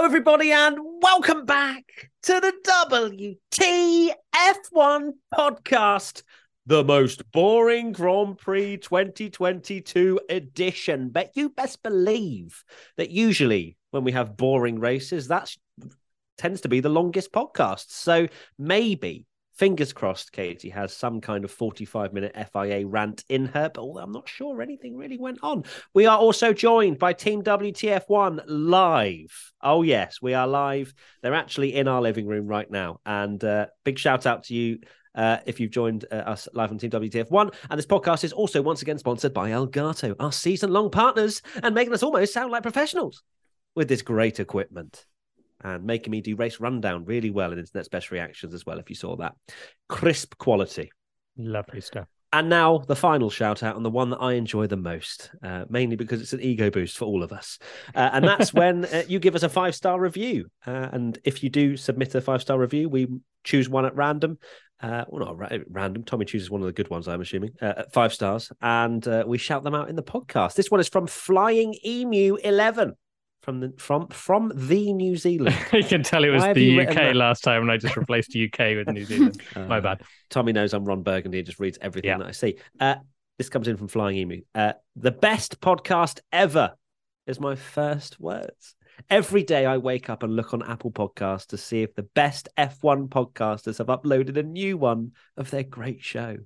Hello, everybody, and welcome back to the WTF1 podcast, the most boring Grand Prix 2022 edition. But you best believe that usually when we have boring races, that tends to be the longest podcast. So maybe fingers crossed Katie has some kind of 45 minute FIA rant in her, but although I'm not sure anything really went on. We are also joined by Team WTF1 live. Oh, yes, we are live. They're actually in our living room right now. And uh, big shout out to you. Uh, if you've joined uh, us live on Team WTF1. And this podcast is also once again sponsored by Elgato, our season long partners, and making us almost sound like professionals with this great equipment and making me do race rundown really well in Internet's Best Reactions as well, if you saw that. Crisp quality. Lovely stuff. And now the final shout out, and the one that I enjoy the most, uh, mainly because it's an ego boost for all of us. Uh, and that's when uh, you give us a five star review. Uh, and if you do submit a five star review, we choose one at random. Uh, well, not ra- random. Tommy chooses one of the good ones, I'm assuming, uh, five stars, and we shout them out in the podcast. This one is from Flying Emu 11 from the from from the New Zealand. you can tell it was the UK last time, and I just replaced UK with New Zealand. Uh, My bad. Tommy knows I'm Ron Burgundy and just reads everything yeah. that I see. Uh, this comes in from Flying Emu. Uh, the best podcast ever is my first words. Every day I wake up and look on Apple Podcasts to see if the best F1 podcasters have uploaded a new one of their great show.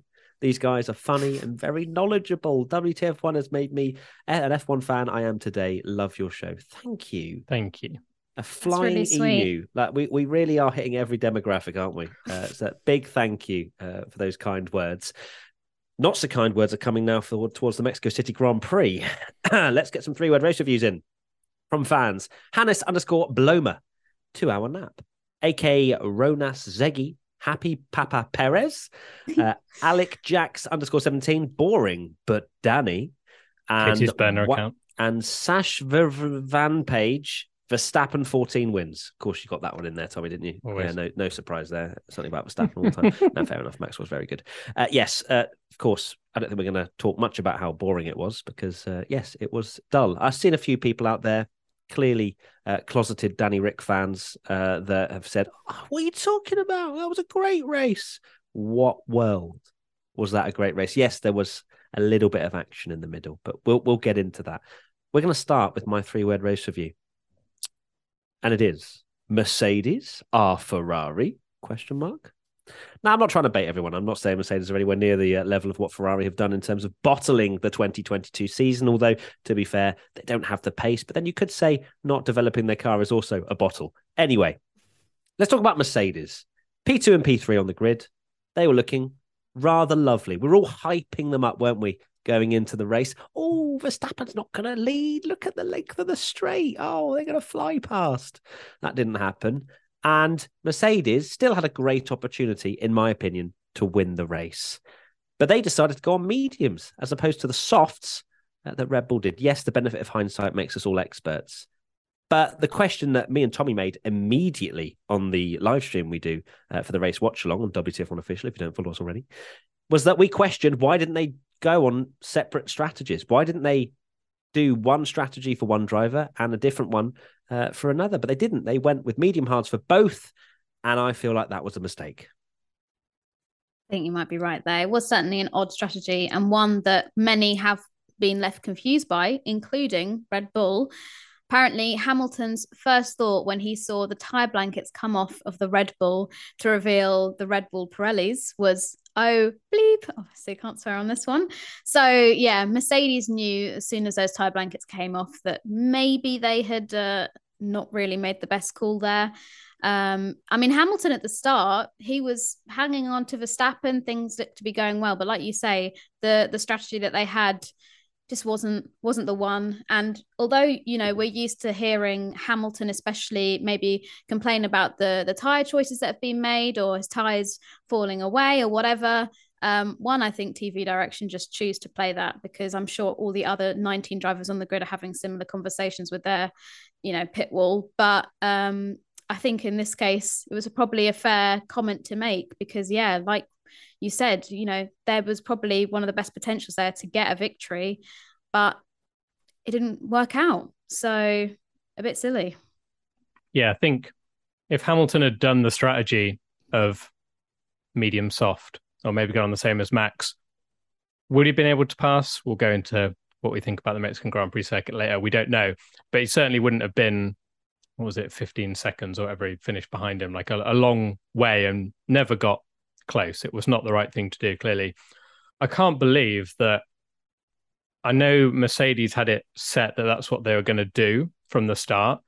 These guys are funny and very knowledgeable. WTF1 has made me an F1 fan I am today. Love your show. Thank you. Thank you. A flying really emu. Like we, we really are hitting every demographic, aren't we? Uh, so big thank you uh, for those kind words. Not so kind words are coming now for, towards the Mexico City Grand Prix. Let's get some three word race reviews in from fans. Hannes underscore Blomer, two hour nap. AK Ronas Zegi, Happy Papa Perez, uh, Alec Jacks underscore 17, boring, but Danny. And Katie's burner wa- account. And Sash Van Page, Verstappen 14 wins. Of course, you got that one in there, Tommy, didn't you? Always. Yeah, no, no surprise there. Something about Verstappen all the time. no, fair enough. Max was very good. Uh, yes, uh, of course. I don't think we're going to talk much about how boring it was because, uh, yes, it was dull. I've seen a few people out there clearly uh, closeted Danny Rick fans uh, that have said, oh, "What are you talking about? That was a great race." What world was that a great race? Yes, there was a little bit of action in the middle, but we'll we'll get into that. We're going to start with my three-word race review, and it is Mercedes are Ferrari? Question mark. Now, I'm not trying to bait everyone. I'm not saying Mercedes are anywhere near the uh, level of what Ferrari have done in terms of bottling the 2022 season, although, to be fair, they don't have the pace. But then you could say not developing their car is also a bottle. Anyway, let's talk about Mercedes. P2 and P3 on the grid. They were looking rather lovely. We are all hyping them up, weren't we? Going into the race. Oh, Verstappen's not going to lead. Look at the length of the straight. Oh, they're going to fly past. That didn't happen. And Mercedes still had a great opportunity, in my opinion, to win the race. But they decided to go on mediums as opposed to the softs uh, that Red Bull did. Yes, the benefit of hindsight makes us all experts. But the question that me and Tommy made immediately on the live stream we do uh, for the race watch along on WTF1 official, if you don't follow us already, was that we questioned why didn't they go on separate strategies? Why didn't they do one strategy for one driver and a different one uh, for another, but they didn't. They went with medium hards for both, and I feel like that was a mistake. I think you might be right there. It was certainly an odd strategy and one that many have been left confused by, including Red Bull. Apparently, Hamilton's first thought when he saw the tyre blankets come off of the Red Bull to reveal the Red Bull Pirellis was, oh, bleep. Obviously, can't swear on this one. So, yeah, Mercedes knew as soon as those tyre blankets came off that maybe they had uh, not really made the best call there. Um, I mean, Hamilton at the start, he was hanging on to Verstappen. Things looked to be going well, but like you say, the the strategy that they had just wasn't wasn't the one. And although you know we're used to hearing hamilton especially maybe complain about the the tire choices that have been made or his tires falling away or whatever um, one i think tv direction just choose to play that because i'm sure all the other 19 drivers on the grid are having similar conversations with their you know pit wall. But um, i think in this case it was probably a fair comment to make because yeah like you said, you know, there was probably one of the best potentials there to get a victory, but it didn't work out. So a bit silly. Yeah, I think if Hamilton had done the strategy of medium soft, or maybe gone on the same as Max, would he have been able to pass? We'll go into what we think about the Mexican Grand Prix circuit later. We don't know, but he certainly wouldn't have been. What was it, 15 seconds or whatever he finished behind him, like a, a long way and never got close. It was not the right thing to do, clearly. I can't believe that. I know Mercedes had it set that that's what they were going to do from the start,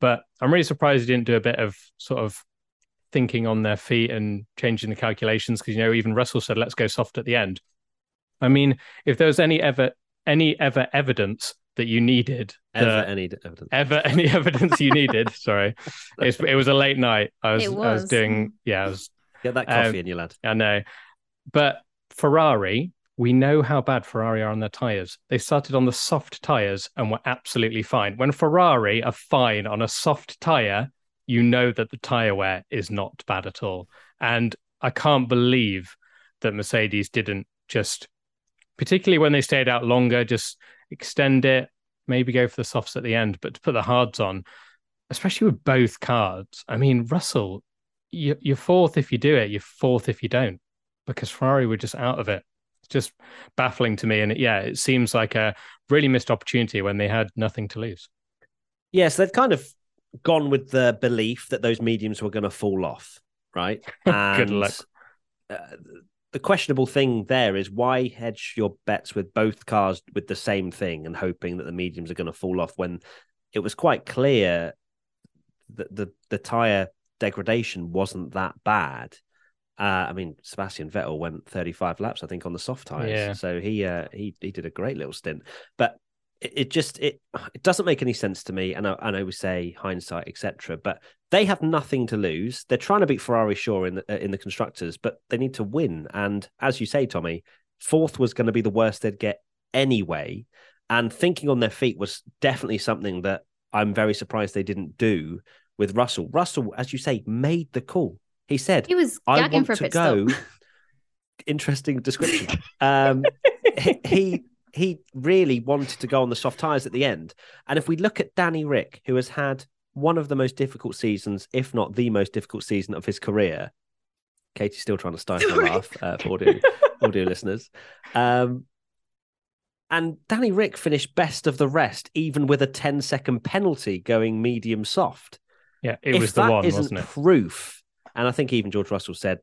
but I'm really surprised they didn't do a bit of sort of thinking on their feet and changing the calculations because you know even Russell said let's go soft at the end. I mean, if there was any ever any ever evidence that you needed uh, ever any evidence ever any evidence you needed sorry it, it was a late night I was, was, I was doing yeah I was Get that coffee um, in your lad. I know. But Ferrari, we know how bad Ferrari are on their tyres. They started on the soft tyres and were absolutely fine. When Ferrari are fine on a soft tyre, you know that the tyre wear is not bad at all. And I can't believe that Mercedes didn't just, particularly when they stayed out longer, just extend it, maybe go for the softs at the end, but to put the hards on, especially with both cars. I mean, Russell you're fourth if you do it. You're fourth if you don't, because Ferrari were just out of it. It's just baffling to me. And yeah, it seems like a really missed opportunity when they had nothing to lose. Yes, they've kind of gone with the belief that those mediums were going to fall off, right? And, Good luck. Uh, the questionable thing there is why hedge your bets with both cars with the same thing and hoping that the mediums are going to fall off when it was quite clear that the the tire degradation wasn't that bad. Uh, I mean, Sebastian Vettel went 35 laps, I think, on the soft tires. Yeah. So he uh, he he did a great little stint. But it, it, just it it doesn't make any sense to me. And I, and I we say hindsight, etc. But they have nothing to lose. They're trying to beat Ferrari, sure, in the uh, in the constructors, but they need to win. And as you say, Tommy, fourth was going to be the worst they'd get anyway. And thinking on their feet was definitely something that I'm very surprised they didn't do with Russell. Russell, as you say, made the call. He said, "He was I want to go." Interesting description. Um, he he really wanted to go on the soft tires at the end. And if we look at Danny Ric, who has had one of the most difficult seasons, if not the most difficult season of his career, Katie's still trying to stifle a laugh uh, for audio, audio listeners. Um, and Danny Ric finished best of the rest, even with a 10 second penalty going medium soft. Yeah, it if was the one, wasn't it? Proof, and I think even George Russell said,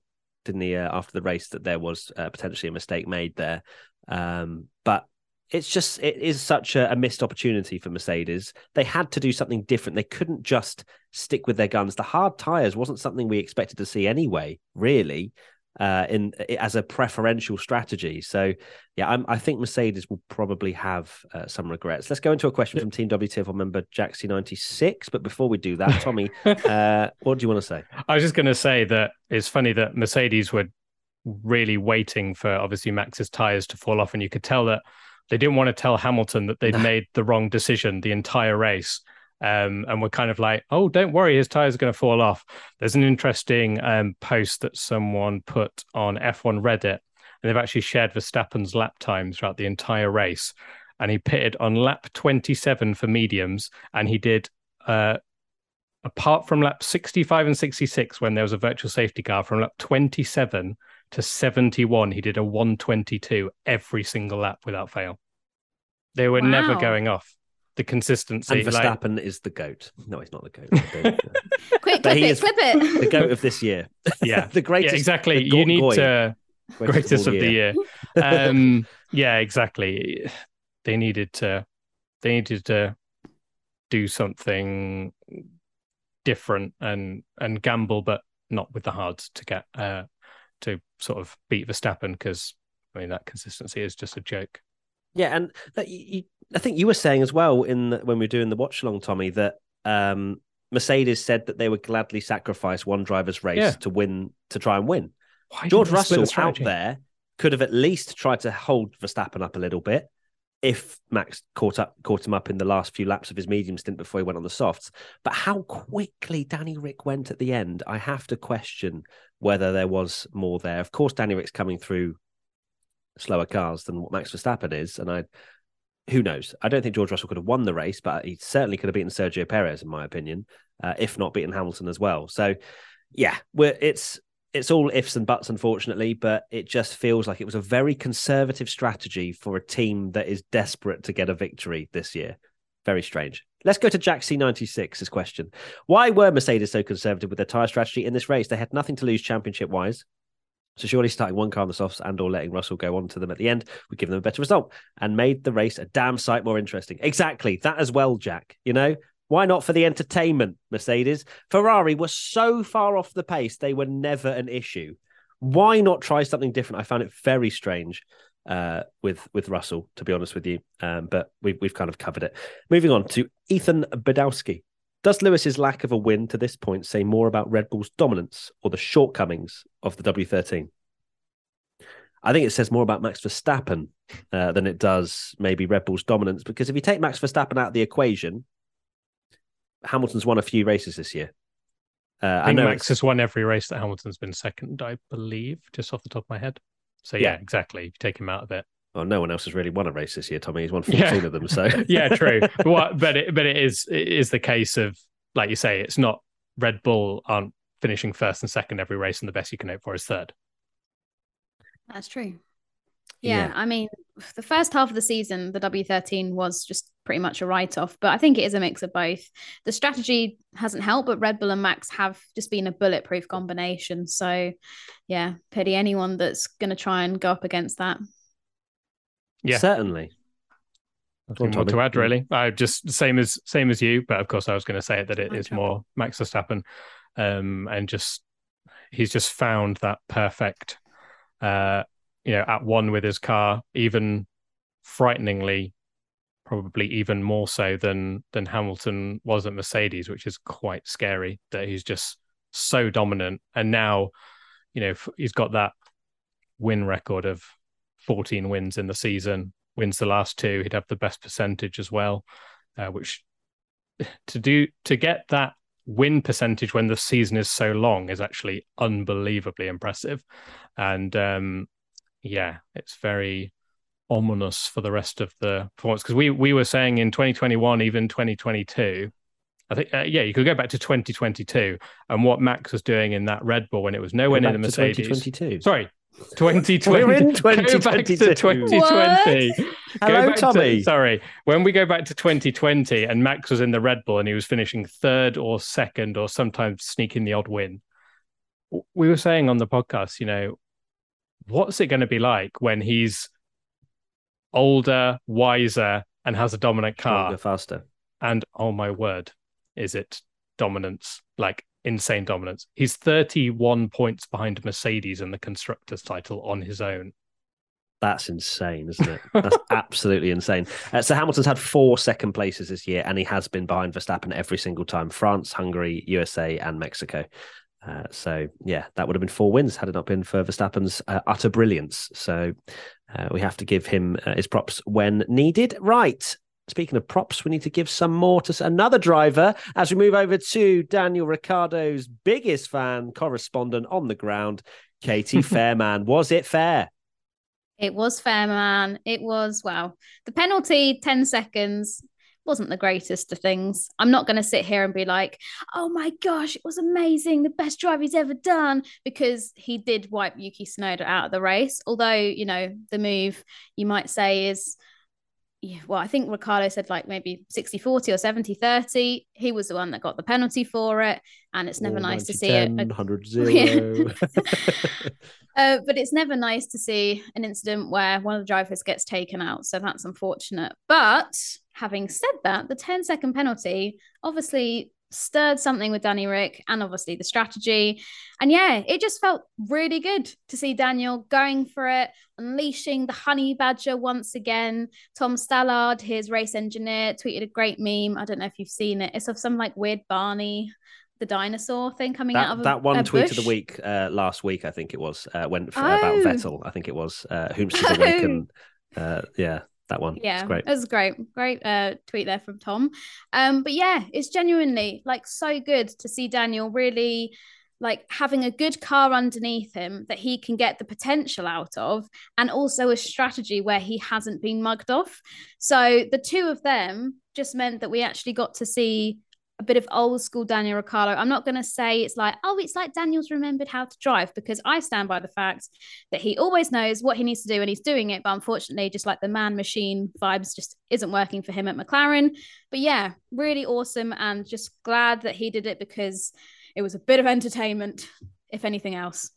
didn't he, uh, after the race, that there was uh, potentially a mistake made there. Um, but it's just it is such a, a, missed opportunity for Mercedes. They had to do something different. They couldn't just stick with their guns. The hard tires wasn't something we expected to see anyway, really uh, in as a preferential strategy. So, yeah, I'm, i think Mercedes will probably have uh, some regrets. Let's go into a question from Team WTF member Jaxie ninety six. But before we do that, Tommy, uh, what do you want to say? I was just going to say that it's funny that Mercedes were really waiting for obviously Max's tires to fall off, and you could tell that they didn't want to tell Hamilton that they'd made the wrong decision the entire race. Um, and we're kind of like, oh, don't worry, his tires are going to fall off. There's an interesting um, post that someone put on F1 Reddit, and they've actually shared Verstappen's lap times throughout the entire race. And he pitted on lap 27 for mediums, and he did, uh, apart from lap 65 and 66, when there was a virtual safety car, from lap 27 to 71, he did a 122 every single lap without fail. They were wow. never going off the consistency. And Verstappen like... is the goat. No, he's not the goat. The Quick, clip it, clip it. The goat of this year. Yeah, the greatest. Yeah, exactly. You need goy. to greatest, greatest of, of the year. Um, yeah, exactly. They needed to. They needed to do something different and and gamble, but not with the hards to get uh, to sort of beat Verstappen because I mean that consistency is just a joke. Yeah, and you, you, I think you were saying as well in the, when we were doing the watch along, Tommy, that um, Mercedes said that they would gladly sacrifice one driver's race Yeah. to win to try and win. Why George didn't they split Russell the out there could have at least tried to hold Verstappen up a little bit if Max caught up caught him up in the last few laps of his medium stint before he went on the softs. But how quickly Danny Rick went at the end, I have to question whether there was more there. Of course, Danny Rick's coming through slower cars than what Max Verstappen is, and I who knows? I don't think George Russell could have won the race, but he certainly could have beaten Sergio Perez, in my opinion, uh, if not beaten Hamilton as well. So, yeah, it's it's all ifs and buts, unfortunately, but it just feels like it was a very conservative strategy for a team that is desperate to get a victory this year. Very strange. Let's go to Jack C96's question. Why were Mercedes so conservative with their tyre strategy in this race? They had nothing to lose championship wise. So surely starting one car on the softs and or letting Russell go on to them at the end would give them a better result and made the race a damn sight more interesting. Exactly. That as well, Jack. You know, why not for the entertainment, Mercedes? Ferrari were so far off the pace, they were never an issue. Why not try something different? I found it very strange uh, with with Russell, to be honest with you. Um, but we've we've kind of covered it. Moving on to Ethan Badowski. Does Lewis's lack of a win to this point say more about Red Bull's dominance or the shortcomings of the W13? I think it says more about Max Verstappen uh, than it does maybe Red Bull's dominance. Because if you take Max Verstappen out of the equation, Hamilton's won a few races this year. Uh, I I, think know Max it's- has won every race that Hamilton's been second, I believe, just off the top of my head. So yeah, Yeah. exactly. If you take him out of it. Well, no one else has really won a race this year, Tommy. He's won 14 Yeah. of them. So yeah, true. But what, but it, but it is it is the case of like you say, it's not Red Bull aren't finishing first and second every race, and the best you can hope for is third. That's true. Yeah, Yeah. I mean, the first half of the season, the W13 was just pretty much a write off, but I think it is a mix of both. The strategy hasn't helped, but Red Bull and Max have just been a bulletproof combination. So, yeah, pity anyone that's going to try and go up against that. Yeah. certainly. Go on, Nothing more to add, really. I just same as same as you, but of course I was going to say it that it No is more Max Verstappen, um, and just he's just found that perfect, uh, you know, at one with his car, even frighteningly, probably even more so than than Hamilton was at Mercedes, which is quite scary. That he's just so dominant, and now, you know, he's got that win record of 14 wins in the season wins the last two, he'd have the best percentage as well. Uh, which to do to get that win percentage when the season is so long is actually unbelievably impressive. And um, yeah, it's very ominous for the rest of the performance because we we were saying in 2021, even 2022. I think, uh, yeah, you could go back to 2022 and what Max was doing in that Red Bull when it was nowhere near the Mercedes. 2022. Sorry, 2020. We're in Go back to 2020. Go Hello, back to- Tommy. sorry, when we go back to 2020 and Max was in the Red Bull and he was finishing third or second or sometimes sneaking the odd win, we were saying on the podcast, you know, what's it going to be like when he's older, wiser, and has a dominant car? Stronger, faster. And oh my word, is it dominance? Like insane dominance. He's 31 points behind Mercedes in the constructors title on his own. That's insane, isn't it? That's absolutely insane. Uh, so Hamilton's had four second places this year, and he has been behind Verstappen every single time: France, Hungary, USA, and Mexico. Uh, so yeah, that would have been four wins had it not been for Verstappen's uh, utter brilliance. So uh, we have to give him uh, his props when needed. Right. Speaking of props, we need to give some more to another driver as we move over to Daniel Ricciardo's biggest fan correspondent on the ground, Katie Fairman. Was it fair? It was fair, man. It was, wow. The penalty, 10 seconds, wasn't the greatest of things. I'm not going to sit here and be like, oh my gosh, it was amazing. The best drive he's ever done, because he did wipe Yuki Tsunoda out of the race. Although, you know, the move you might say is, yeah, well, I think Ricciardo said like maybe 60 40 or 70 30. He was the one that got the penalty for it. And it's never Or nice to 90, see it. 10, 100 Yeah. 0. Uh, but it's never nice to see an incident where one of the drivers gets taken out. So that's unfortunate. But having said that, the 10 second penalty obviously stirred something with Danny Rick and obviously the strategy. And yeah, it just felt really good to see Daniel going for it, unleashing the honey badger once again. Tom Stallard, his race engineer, tweeted a great meme. I don't know if you've seen it. It's of some like weird Barney the dinosaur thing coming that, out of that a, one a tweet bush. of the week uh, last week, I think it was, uh, went for, Oh. about Vettel. I think it was uh, Whomster's Awaken. Uh, yeah, that one. Yeah, it's great. it was great, great uh, tweet there from Tom. Um, but yeah, it's genuinely like so good to see Daniel really like having a good car underneath him that he can get the potential out of, and also a strategy where he hasn't been mugged off. So the two of them just meant that we actually got to see a bit of old school Daniel Ricciardo. I'm not going to say it's like, oh, it's like Daniel's remembered how to drive because I stand by the fact that he always knows what he needs to do and he's doing it. But unfortunately, just like the man machine vibes just isn't working for him at McLaren. But yeah, really awesome and just glad that he did it because it was a bit of entertainment, if anything else.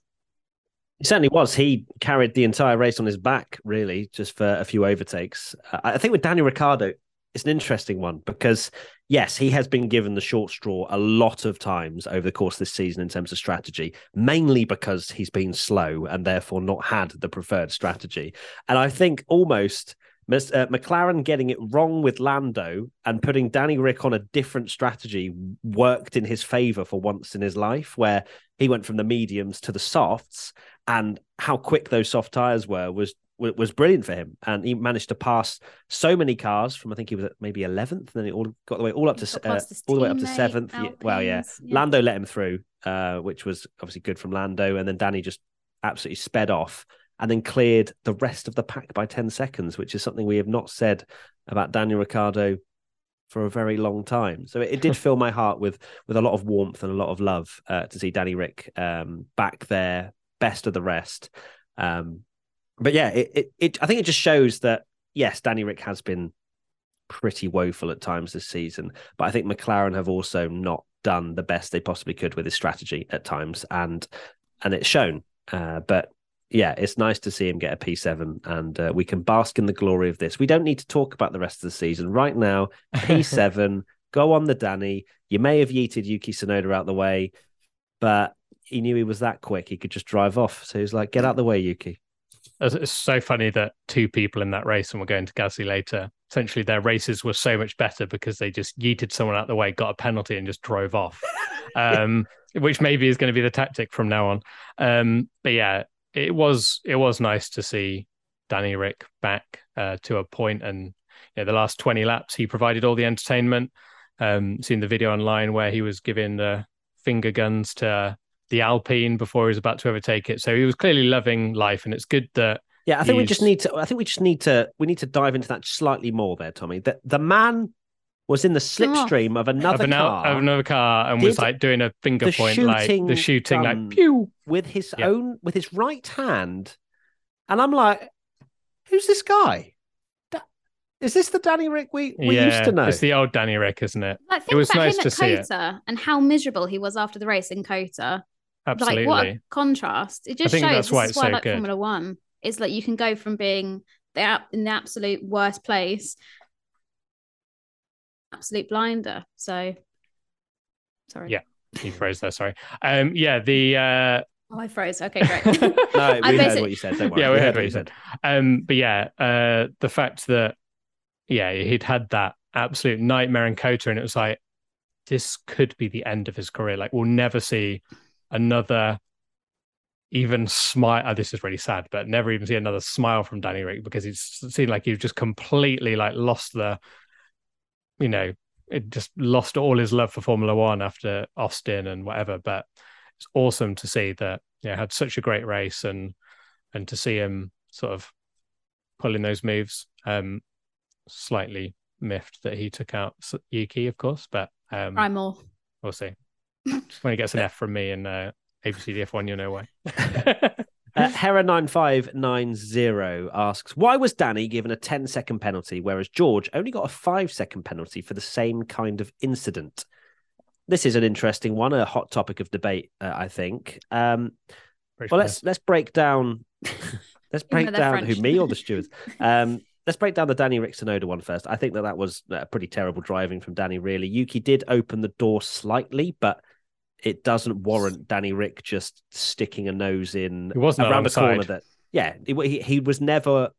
He certainly was. He carried the entire race on his back, really, just for a few overtakes. I think with Daniel Ricciardo, it's an interesting one because, yes, he has been given the short straw a lot of times over the course of this season in terms of strategy, mainly because he's been slow and therefore not had the preferred strategy. And I think almost uh, McLaren getting it wrong with Lando and putting Danny Rick on a different strategy worked in his favor for once in his life, where he went from the mediums to the softs, and how quick those soft tires were was wa- was brilliant for him, and he managed to pass so many cars from I think he was at maybe eleventh, and then it all got the way all up He to uh, all the way up to seventh. Yeah, well, yeah, yeah. Lando let him through, uh, which was obviously good from Lando, and then Danny just absolutely sped off and then cleared the rest of the pack by 10 seconds, which is something we have not said about Daniel Ricciardo for a very long time. So it, it did fill my heart with with a lot of warmth and a lot of love uh, to see Danny Rick um, back there, best of the rest. Um, but yeah, it, it it I think it just shows that yes, Danny Rick has been pretty woeful at times this season, but I think McLaren have also not done the best they possibly could with his strategy at times, and and it's shown. Uh, but yeah, it's nice to see him get a P7 and uh, we can bask in the glory of this. We don't need to talk about the rest of the season. Right now, P7, go on the Danny. You may have yeeted Yuki Tsunoda out the way, but he knew he was that quick. He could just drive off. So he was like, get out the way, Yuki. It's so funny that two people in that race, and we're going to Gasly later, essentially their races were so much better because they just yeeted someone out the way, got a penalty, and just drove off. um, which maybe is going to be the tactic from now on. Um, but yeah, it was it was nice to see Danny Rick back uh, to a point, and you know, the last twenty laps he provided all the entertainment. Um, seen the video online where he was giving the finger guns to the Alpine before he was about to overtake it. So he was clearly loving life, and it's good that Yeah, I think we just need to. I think we just need to. We need to dive into that slightly more there, Tommy. That the man was in the Come on. slipstream ah. of another of, an, car of another car and was like doing a finger the point, like the shooting, gun like um, pew. with his Yeah. own with his right hand, and I'm like, who's this guy? Is this the Danny Rick we, we yeah, used to know? it's the old Danny Rick, isn't it? Like, think It was about nice him to at see it. COTA and how miserable he was after the race in COTA. Absolutely. Like what a contrast! It just think shows that's this why is why so I like good. Formula One. It's like you can go from being the in the absolute worst place, absolute blinder. So, sorry. Yeah. you froze there. Sorry. Um, yeah, the uh, Oh, I froze. Okay, great. no, we I heard basically- what you said. Don't worry. yeah, we heard what you said. Um, but yeah, uh, the fact that yeah, he'd had that absolute nightmare in COTA, and it was like this could be the end of his career. Like we'll never see another even smile. Oh, this is really sad, but never even see another smile from Danny Rick because he's seemed like he's just completely like lost the, you know, it just lost all his love for Formula One after Austin and whatever. But it's awesome to see that yeah had such a great race and and to see him sort of pulling those moves. Um, slightly miffed that he took out Yuki, of course, but um, Primal. we'll see. When he gets an F from me in uh, ABCDF1, you'll know why. Uh, Hera9590 asks, why was Danny given a 10 second penalty, whereas George only got a five second penalty for the same kind of incident? This is an interesting one, a hot topic of debate, uh, I think. Um, well, player. let's let's break down. let's break they're down who me or the stewards. Um, let's break down the Danny Rick Tsunoda one first. I think that that was a pretty terrible driving from Danny. Really, Yuki did open the door slightly, but it doesn't warrant Danny Rick just sticking a nose in it wasn't around the corner. That yeah, he, he was never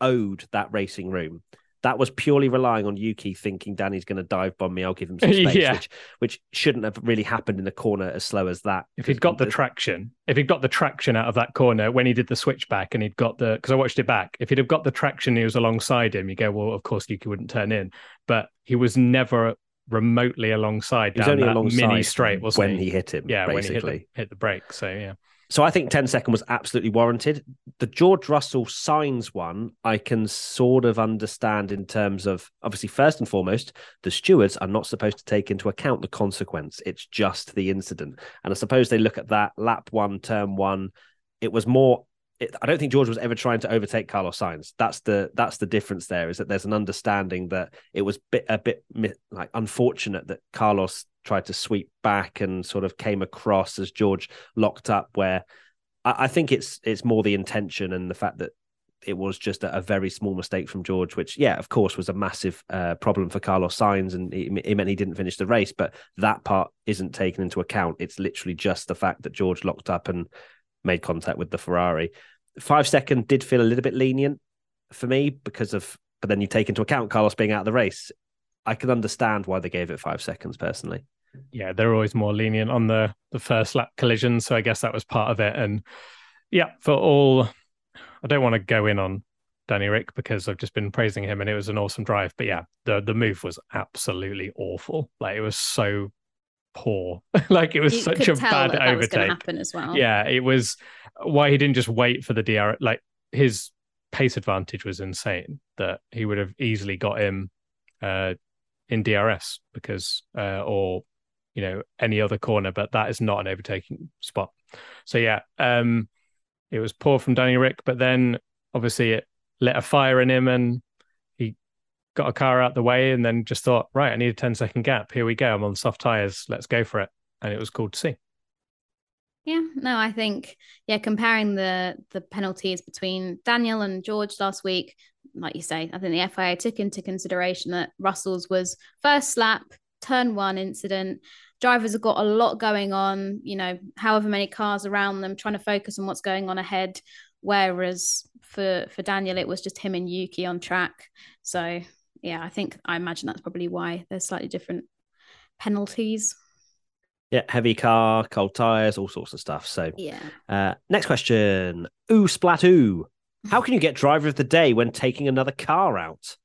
owed that racing room. That was purely relying on Yuki thinking Danny's going to dive bomb me. I'll give him some space, Yeah. which which shouldn't have really happened in the corner as slow as that. If he'd got the traction, if he'd got the traction out of that corner when he did the switchback and he'd got the, because I watched it back, if he'd have got the traction, he was alongside him, you go, well, of course, Yuki wouldn't turn in. But he was never remotely alongside he was down only that alongside mini straight, wasn't when he? he hit him. yeah, when he hit basically. the, hit the brake. So, yeah. So I think 10 second was absolutely warranted. The George Russell Sainz one, I can sort of understand in terms of obviously, first and foremost, the stewards are not supposed to take into account the consequence. It's just the incident. And I suppose they look at that lap one, turn one. It was more. I don't think George was ever trying to overtake Carlos Sainz. That's the that's the difference. There is that there's an understanding that it was bit a bit like unfortunate that Carlos tried to sweep back and sort of came across as George locked up. Where I, I think it's it's more the intention and the fact that it was just a, a very small mistake from George, which yeah, of course, was a massive uh, problem for Carlos Sainz, and it meant he didn't finish the race. But that part isn't taken into account. It's literally just the fact that George locked up and made contact with the Ferrari. Five second did feel a little bit lenient for me because of, but then you take into account Carlos being out of the race. I can understand why they gave it five seconds personally. yeah, they're always more lenient on the the first lap collision, so I guess that was part of it. And yeah, for all, I don't want to go in on Danny Rick because I've just been praising him and it was an awesome drive. But yeah, the the move was absolutely awful. Like it was so poor. like it was You such a bad that, that overtake. to happen as well. Yeah, it was why he didn't just wait for the DR. Like his pace advantage was insane. That he would have easily got him uh, in DRS because, uh, or you know, any other corner. But that is not an overtaking spot. So yeah, um, it was poor from Danny Rick. But then obviously it lit a fire in him, and got a car out the way, and then just thought, right, I need a 10 second gap. Here we go. I'm on soft tires. Let's go for it. And it was cool to see. Yeah, no, I think yeah, comparing the the penalties between Daniel and George last week, like you say, I think the FIA took into consideration that Russell's was first lap, turn one incident. Drivers have got a lot going on, you know, however many cars around them, trying to focus on what's going on ahead. Whereas for for Daniel, it was just him and Yuki on track. So yeah, I think I imagine that's probably why there's slightly different penalties. Yeah, heavy car, cold tires, all sorts of stuff. So Yeah. Uh, next question. Ooh, splat ooh. How can you get driver of the day when taking another car out?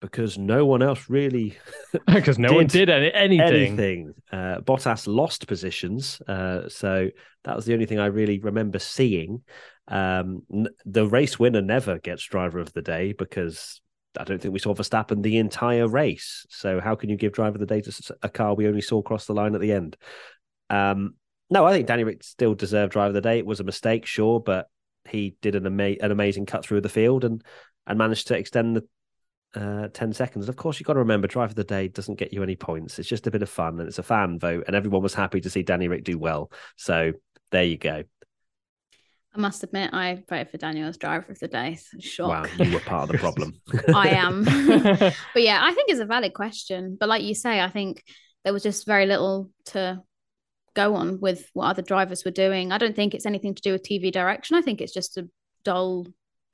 Because no one else really Because no one Did did any, anything. anything. Uh, Bottas lost positions, uh, so that was the only thing I really remember seeing. Um, n- the race winner never gets driver of the day because I don't think we saw Verstappen the entire race. So how can you give driver of the day to a car we only saw cross the line at the end? Um, no, I think Danny Rick still deserved driver of the day. It was a mistake, sure, but he did an, ama- an amazing cut through the field and and managed to extend the uh, 10 seconds. Of course, you've got to remember driver of the day doesn't get you any points. It's just a bit of fun and it's a fan vote, and everyone was happy to see Danny Rick do well. So there you go. I must admit, I voted for Daniel as driver of the day. So Wow, you were part of the problem. I am. but yeah, I think it's a valid question. But like you say, I think there was just very little to go on with what other drivers were doing. I don't think it's anything to do with TV direction. I think it's just a dull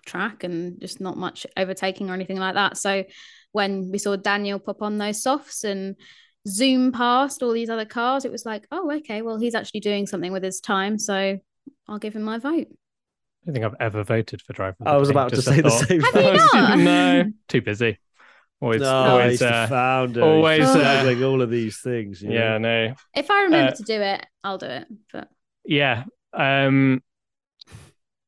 track and just not much overtaking or anything like that. So when we saw Daniel pop on those softs and zoom past all these other cars, it was like, oh, okay, well, he's actually doing something with his time. So I'll give him my vote. I don't think I've ever voted for driver. I was about to say the thought. same Have you thing. not? no, too busy. Always, No, always. he's the Uh, founder. always, He's uh, juggling all of these things. you yeah, know? no, If I remember Uh, to do it, I'll do it. But yeah. Um,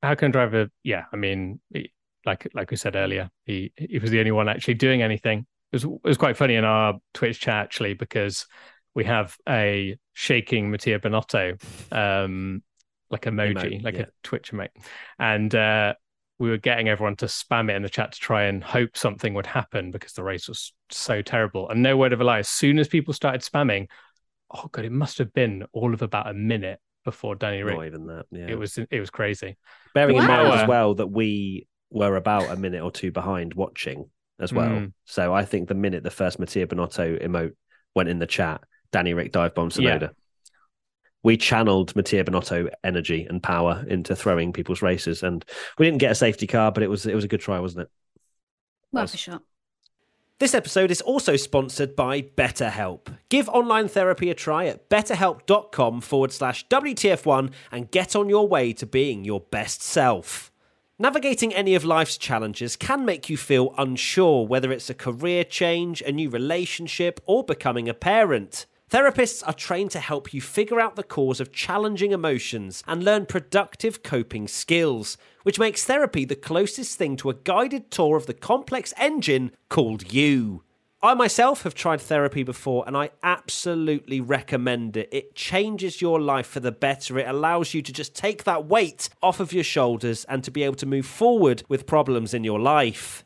how can driver? Yeah, I mean, he- like like we said earlier, he he was the only one actually doing anything. It was it was quite funny in our Twitch chat actually because we have a shaking Mattia Binotto, um, like emoji, like yeah. a Twitch emote, and uh, we were getting everyone to spam it in the chat to try and hope something would happen because the race was so terrible. And no word of a lie, as soon as people started spamming, oh god, it must have been all of about a minute before Danny Rick. Not even that. Yeah. It was it was crazy. Bearing in mind as well that we were about a minute or two behind watching as well. Mm. So I think the minute the first Mattia Binotto emote went in the chat, Danny Rick dive bomb Tsunoda. Yeah. We channeled Mattia Binotto energy and power into throwing people's races, and we didn't get a safety car, but it was it was a good try, wasn't it? Worth a shot. This episode is also sponsored by BetterHelp. Give online therapy a try at betterhelp.com forward slash WTF1 and get on your way to being your best self. Navigating any of life's challenges can make you feel unsure, whether it's a career change, a new relationship, or becoming a parent. Therapists are trained to help you figure out the cause of challenging emotions and learn productive coping skills, which makes therapy the closest thing to a guided tour of the complex engine called you. I myself have tried therapy before and I absolutely recommend it. It changes your life for the better. It allows you to just take that weight off of your shoulders and to be able to move forward with problems in your life.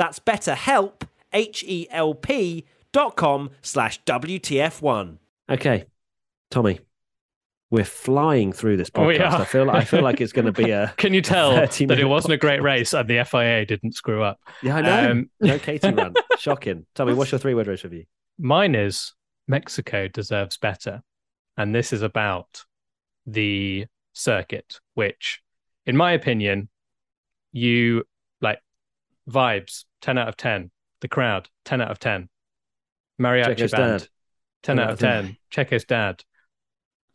That's betterhelp, H-E-L-P dot com slash WTF1. Okay, Tommy, we're flying through this Oh, podcast. are. I feel like I feel like it's going to be a Can you tell that it wasn't a great race and the FIA didn't screw up? yeah. I know Um, no Katie run. Shocking. Tommy, what's your three word race review? Mine is Mexico deserves better. And this is about the circuit, which, in my opinion, you like vibes 10 out of 10, the crowd 10 out of 10, mariachi Checo's band dad. 10 out of 10, Checo's dad.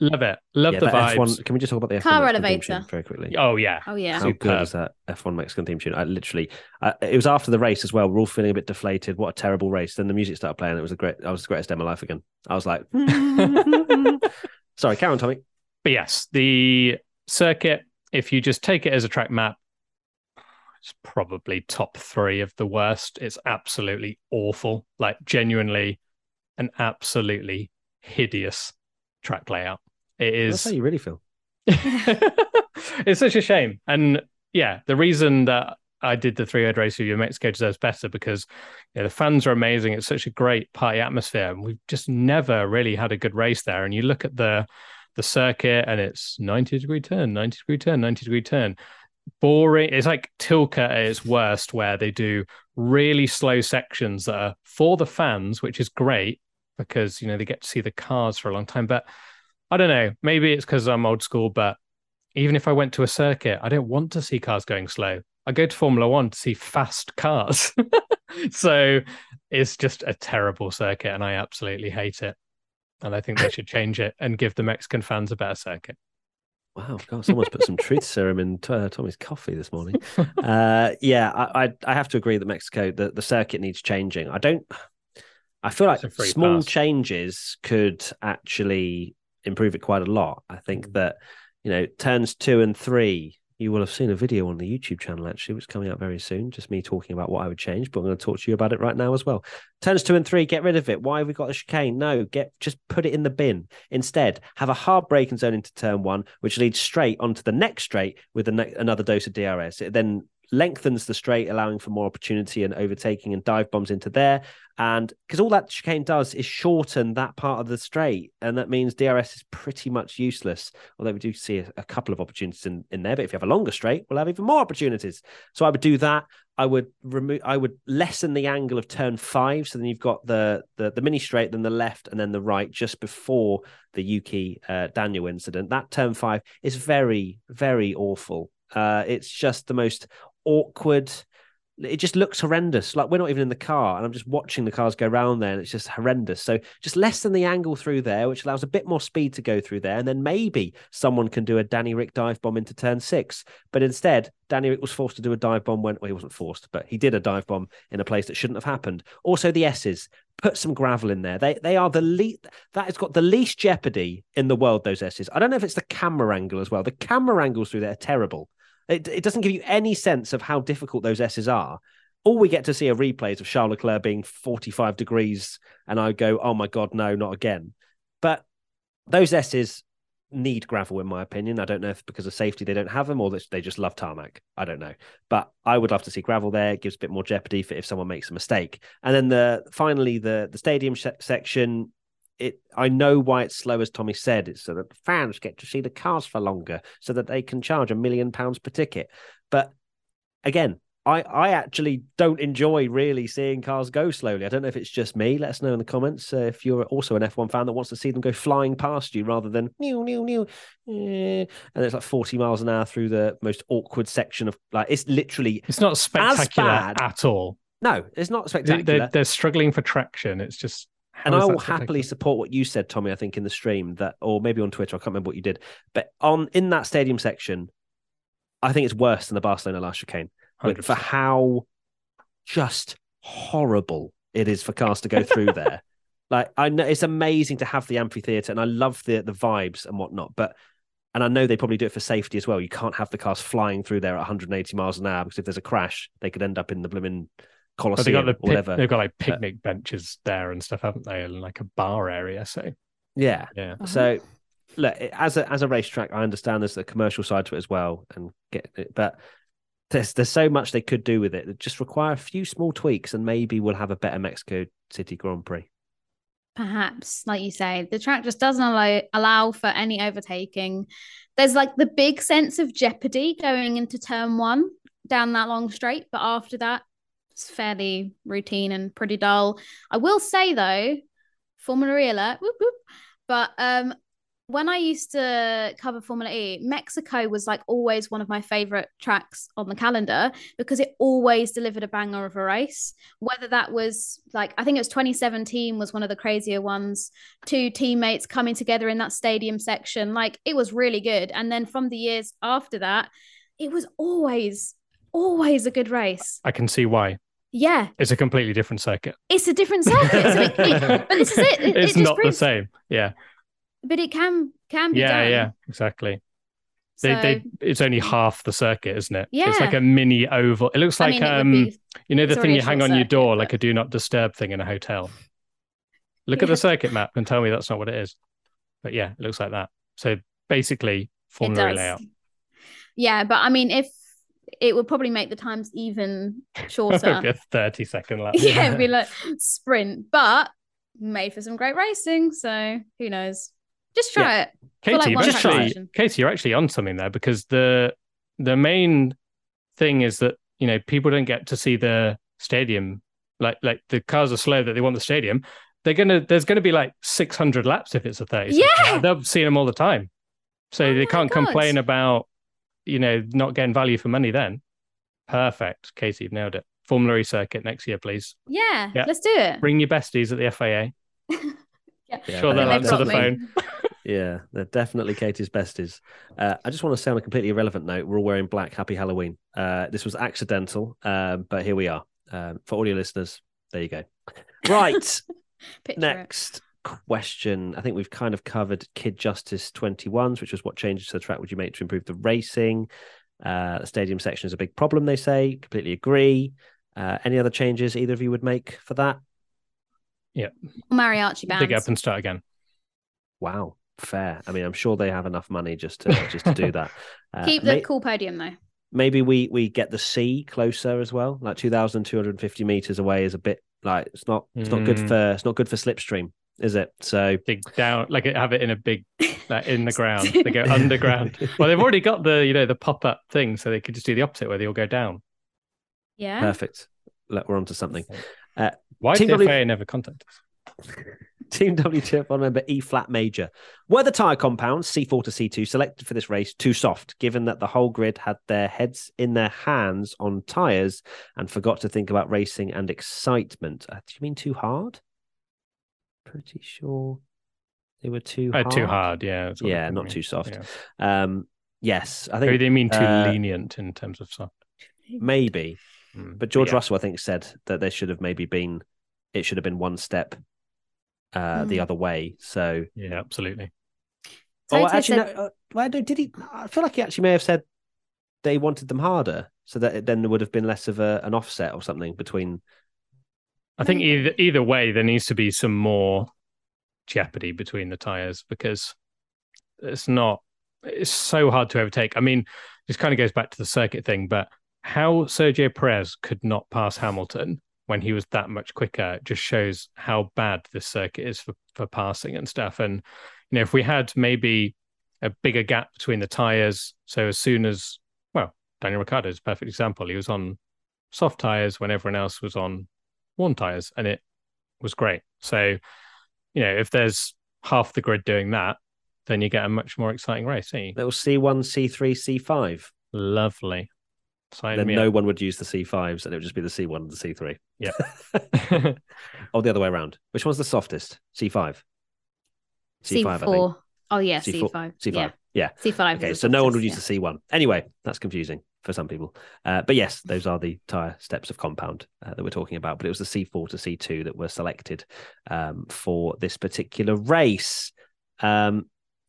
Love it. Love Yeah, the that vibes. F1, can we just talk about the F1 Car Mexican elevator. very quickly? Oh, yeah. Oh yeah. How good Superb. is that F1 Mexican theme tune? I literally, uh, it was after the race as well. We're all feeling a bit deflated. What a terrible race. Then the music started playing. It was a great, I was the greatest day of my life again. I was like, sorry, Karen, Tommy. But yes, the circuit, if you just take it as a track map, it's probably top three of the worst. It's absolutely awful, like genuinely an absolutely hideous track layout. It is. That's how you really feel. it's such a shame. And yeah, the reason that I did the three road race review of Mexico deserves better because you know, the fans are amazing. It's such a great party atmosphere. And we've just never really had a good race there. And you look at the the circuit and it's 90 degree turn, 90 degree turn, 90 degree turn. Boring. It's like Tilke at its worst, where they do really slow sections that are for the fans, which is great because you know they get to see the cars for a long time. But I don't know. Maybe it's because I'm old school, but even if I went to a circuit, I don't want to see cars going slow. I go to Formula One to see fast cars. so it's just a terrible circuit, and I absolutely hate it. And I think they should change it and give the Mexican fans a better circuit. Wow, God, someone's put some truth serum in uh, Tommy's coffee this morning. Uh, yeah, I, I I have to agree that Mexico the, the circuit needs changing. I don't. I feel like It's a free small pass. changes could actually improve it quite a lot. I Mm. think that you know turns two and three. You will have seen a video on the YouTube channel actually, which is coming out very soon. Just me talking about what I would change, but I'm going to talk to you about it right now as well. Turns two and three, get rid of it. Why have we got the chicane? No, get just put it in the bin. Instead, have a hard braking zone into turn one, which leads straight onto the next straight with a ne- another dose of DRS. It then lengthens the straight, allowing for more opportunity and overtaking and dive bombs into there. And because all that chicane does is shorten that part of the straight, and that means DRS is pretty much useless. Although we do see a, a couple of opportunities in, in there, but if you have a longer straight, we'll have even more opportunities. So I would do that. I would remove. I would lessen the angle of turn five, so then you've got the the, the mini straight, then the left, and then the right, just before the Yuki uh, Daniel incident. That turn five is very very awful. Uh, it's just the most awkward. It just looks horrendous. Like we're not even in the car, and I'm just watching the cars go round there, and it's just horrendous. So just lessen the angle through there, which allows a bit more speed to go through there, and then maybe someone can do a Danny Rick dive bomb into turn six. But instead, Danny Rick was forced to do a dive bomb when well, he wasn't forced, but he did a dive bomb in a place that shouldn't have happened. Also, the S's put some gravel in there. They they are the least that has got the least jeopardy in the world. Those S's. I don't know if it's the camera angle as well. The camera angles through there are terrible. It, it doesn't give you any sense of how difficult those S's are. All we get to see are replays of Charles Leclerc being 45 degrees, and I go, oh my God, no, not again. But those S's need gravel, in my opinion. I don't know if because of safety they don't have them or that they just love tarmac. I don't know. But I would love to see gravel there. It gives a bit more jeopardy for if someone makes a mistake. And then the finally the the stadium sh- section. It, I know why it's slow, as Tommy said. It's so that the fans get to see the cars for longer, so that they can charge a million pounds per ticket. But again, I, I actually don't enjoy really seeing cars go slowly. I don't know if it's just me. Let us know in the comments uh, if you're also an F1 fan that wants to see them go flying past you rather than new, new, new, and it's like 40 miles an hour through the most awkward section of like it's literally It's not spectacular at all. no, it's not spectacular. They're, they're struggling for traction. It's just. How and I will happily support what you said, Tommy. I think in the stream that, or maybe on Twitter, I can't remember what you did, but on in that stadium section, I think it's worse than the Barcelona last chicane for how just horrible it is for cars to go through there. Like I know it's amazing to have the amphitheater, and I love the the vibes and whatnot, but. And I know they probably do it for safety as well. You can't have the cars flying through there at 180 miles an hour because if there's a crash, they could end up in the blooming But they got the pic- whatever. They've got like picnic benches there and stuff, haven't they? And like a bar area. So Yeah, yeah, uh-huh. So, look, as a as a racetrack, I understand there's the commercial side to it as well, and get it, but there's there's so much they could do with it. It just require a few small tweaks, and maybe we'll have a better Mexico City Grand Prix. Perhaps, like you say, the track just doesn't allow allow for any overtaking. There's like the big sense of jeopardy going into turn one down that long straight, but after that, it's fairly routine and pretty dull. I will say though, Formula E alert, whoop, whoop, but um, when I used to cover Formula E, Mexico was like always one of my favorite tracks on the calendar because it always delivered a banger of a race. Whether that was like, I think it was 2017 was one of the crazier ones. Two teammates coming together in that stadium section, like it was really good. And then from the years after that, it was always, always a good race. I can see why. Yeah, It's a completely different circuit. it's a different circuit, so it- it- but this is it. It- it it's not proves- the same. Yeah, But it can can be yeah, done. yeah, exactly. So, They, they, it's only half the circuit, isn't it? Yeah. it's like a mini oval. It looks I like mean, it um, be you know, the it's thing you hang on your door, but- like a do not disturb thing in a hotel. Look at the circuit map and tell me that's not what it is. But yeah, it looks like that. So basically, it Formula does. layout. Yeah, but I mean, if it would probably make the times even shorter. a thirty second lap. yeah, it'd be like sprint, but made for some great racing. So who knows? Just try it. Katy, like, you're actually. Katy, you're actually on something there because the the main thing is that you know people don't get to see the stadium. Like like the cars are slow that they want the stadium. They're gonna there's gonna be like 600 laps if it's a 30. Yeah! they'll see them all the time, so Oh they can't God. complain about you know not getting value for money. Then perfect, Katy, you've nailed it. Formula E circuit next year, please. Yeah, Yeah. let's do it. Bring your besties at the FIA. yeah. Yeah, Sure, they- they'll answer the me. phone. Yeah, they're definitely Katy's besties. Uh, I just want to say on a completely irrelevant note, we're all wearing black. Happy Halloween. Uh, this was accidental, um, but here we are. Um, for all your listeners, there you go. Right. Picture Next question. I think we've kind of covered Kid Justice 21s, which was what changes to the track would you make to improve the racing? Uh, the stadium section is a big problem, they say. Completely agree. Uh, any other changes either of you would make for that? Yeah. Mariachi bands. Dig up and start again. Wow, fair. I mean, I'm sure they have enough money just to just to do that. Uh, Keep the may- cool podium though. maybe we we get the sea closer as well. Like 2,250 meters away is a bit like it's not it's not good Mm. for it's not good for slipstream, is it? So dig down, like have it in a big, like in the ground. They go underground. Well, they've already got the, you know, the pop up thing, so they could just do the opposite where they all go down. Yeah. Perfect. Look, we're onto something. Uh, Why Team did the W- FIA never contact us? Team WTF1 member E flat major. Were the tyre compounds C4 to C2 selected for this race too soft, given that the whole grid had their heads in their hands on tyres and forgot to think about racing and excitement? Uh, do you mean too hard? Pretty sure they were too Uh, hard. too hard, yeah. Yeah, not mean. too soft. Yeah. Um, yes, I think Maybe think they mean too uh, lenient in terms of soft. maybe. Mm, But George yeah. Russell, I think, said that there should have maybe been, it should have been one step uh, the Mm. other way. So Yeah, absolutely. Oh, actually, said- no. Uh, well, no, did he? I feel like he actually may have said they wanted them harder so that it, then there would have been less of a, an offset or something between. I think mm. either either way, there needs to be some more jeopardy between the tires because it's not. It's so hard to overtake. I mean, this kind of goes back to the circuit thing, but how Sergio Perez could not pass Hamilton when he was that much quicker just shows how bad this circuit is for, for passing and stuff. And you know, if we had maybe a bigger gap between the tires, so as soon as well, Daniel Ricciardo is a perfect example. He was on soft tires when everyone else was on worn tires, and it was great. So, you know, if there's half the grid doing that, then you get a much more exciting race. Don't you? Little C1, C3, C5. Lovely. Sign then no up. one would use the C5s and it would just be the C1 and the C3. Yeah. or the other way around. Which one's the softest? C5. C5, I think. Oh yeah, C4. C5. C5. Yeah. Yeah. C5. Okay, so no one would softest, use the C1. Anyway, that's confusing for some people. Uh, but yes, those are the tyre steps of compound uh, that we're talking about. But it was the C4 to C2 that were selected um, for this particular race. Um,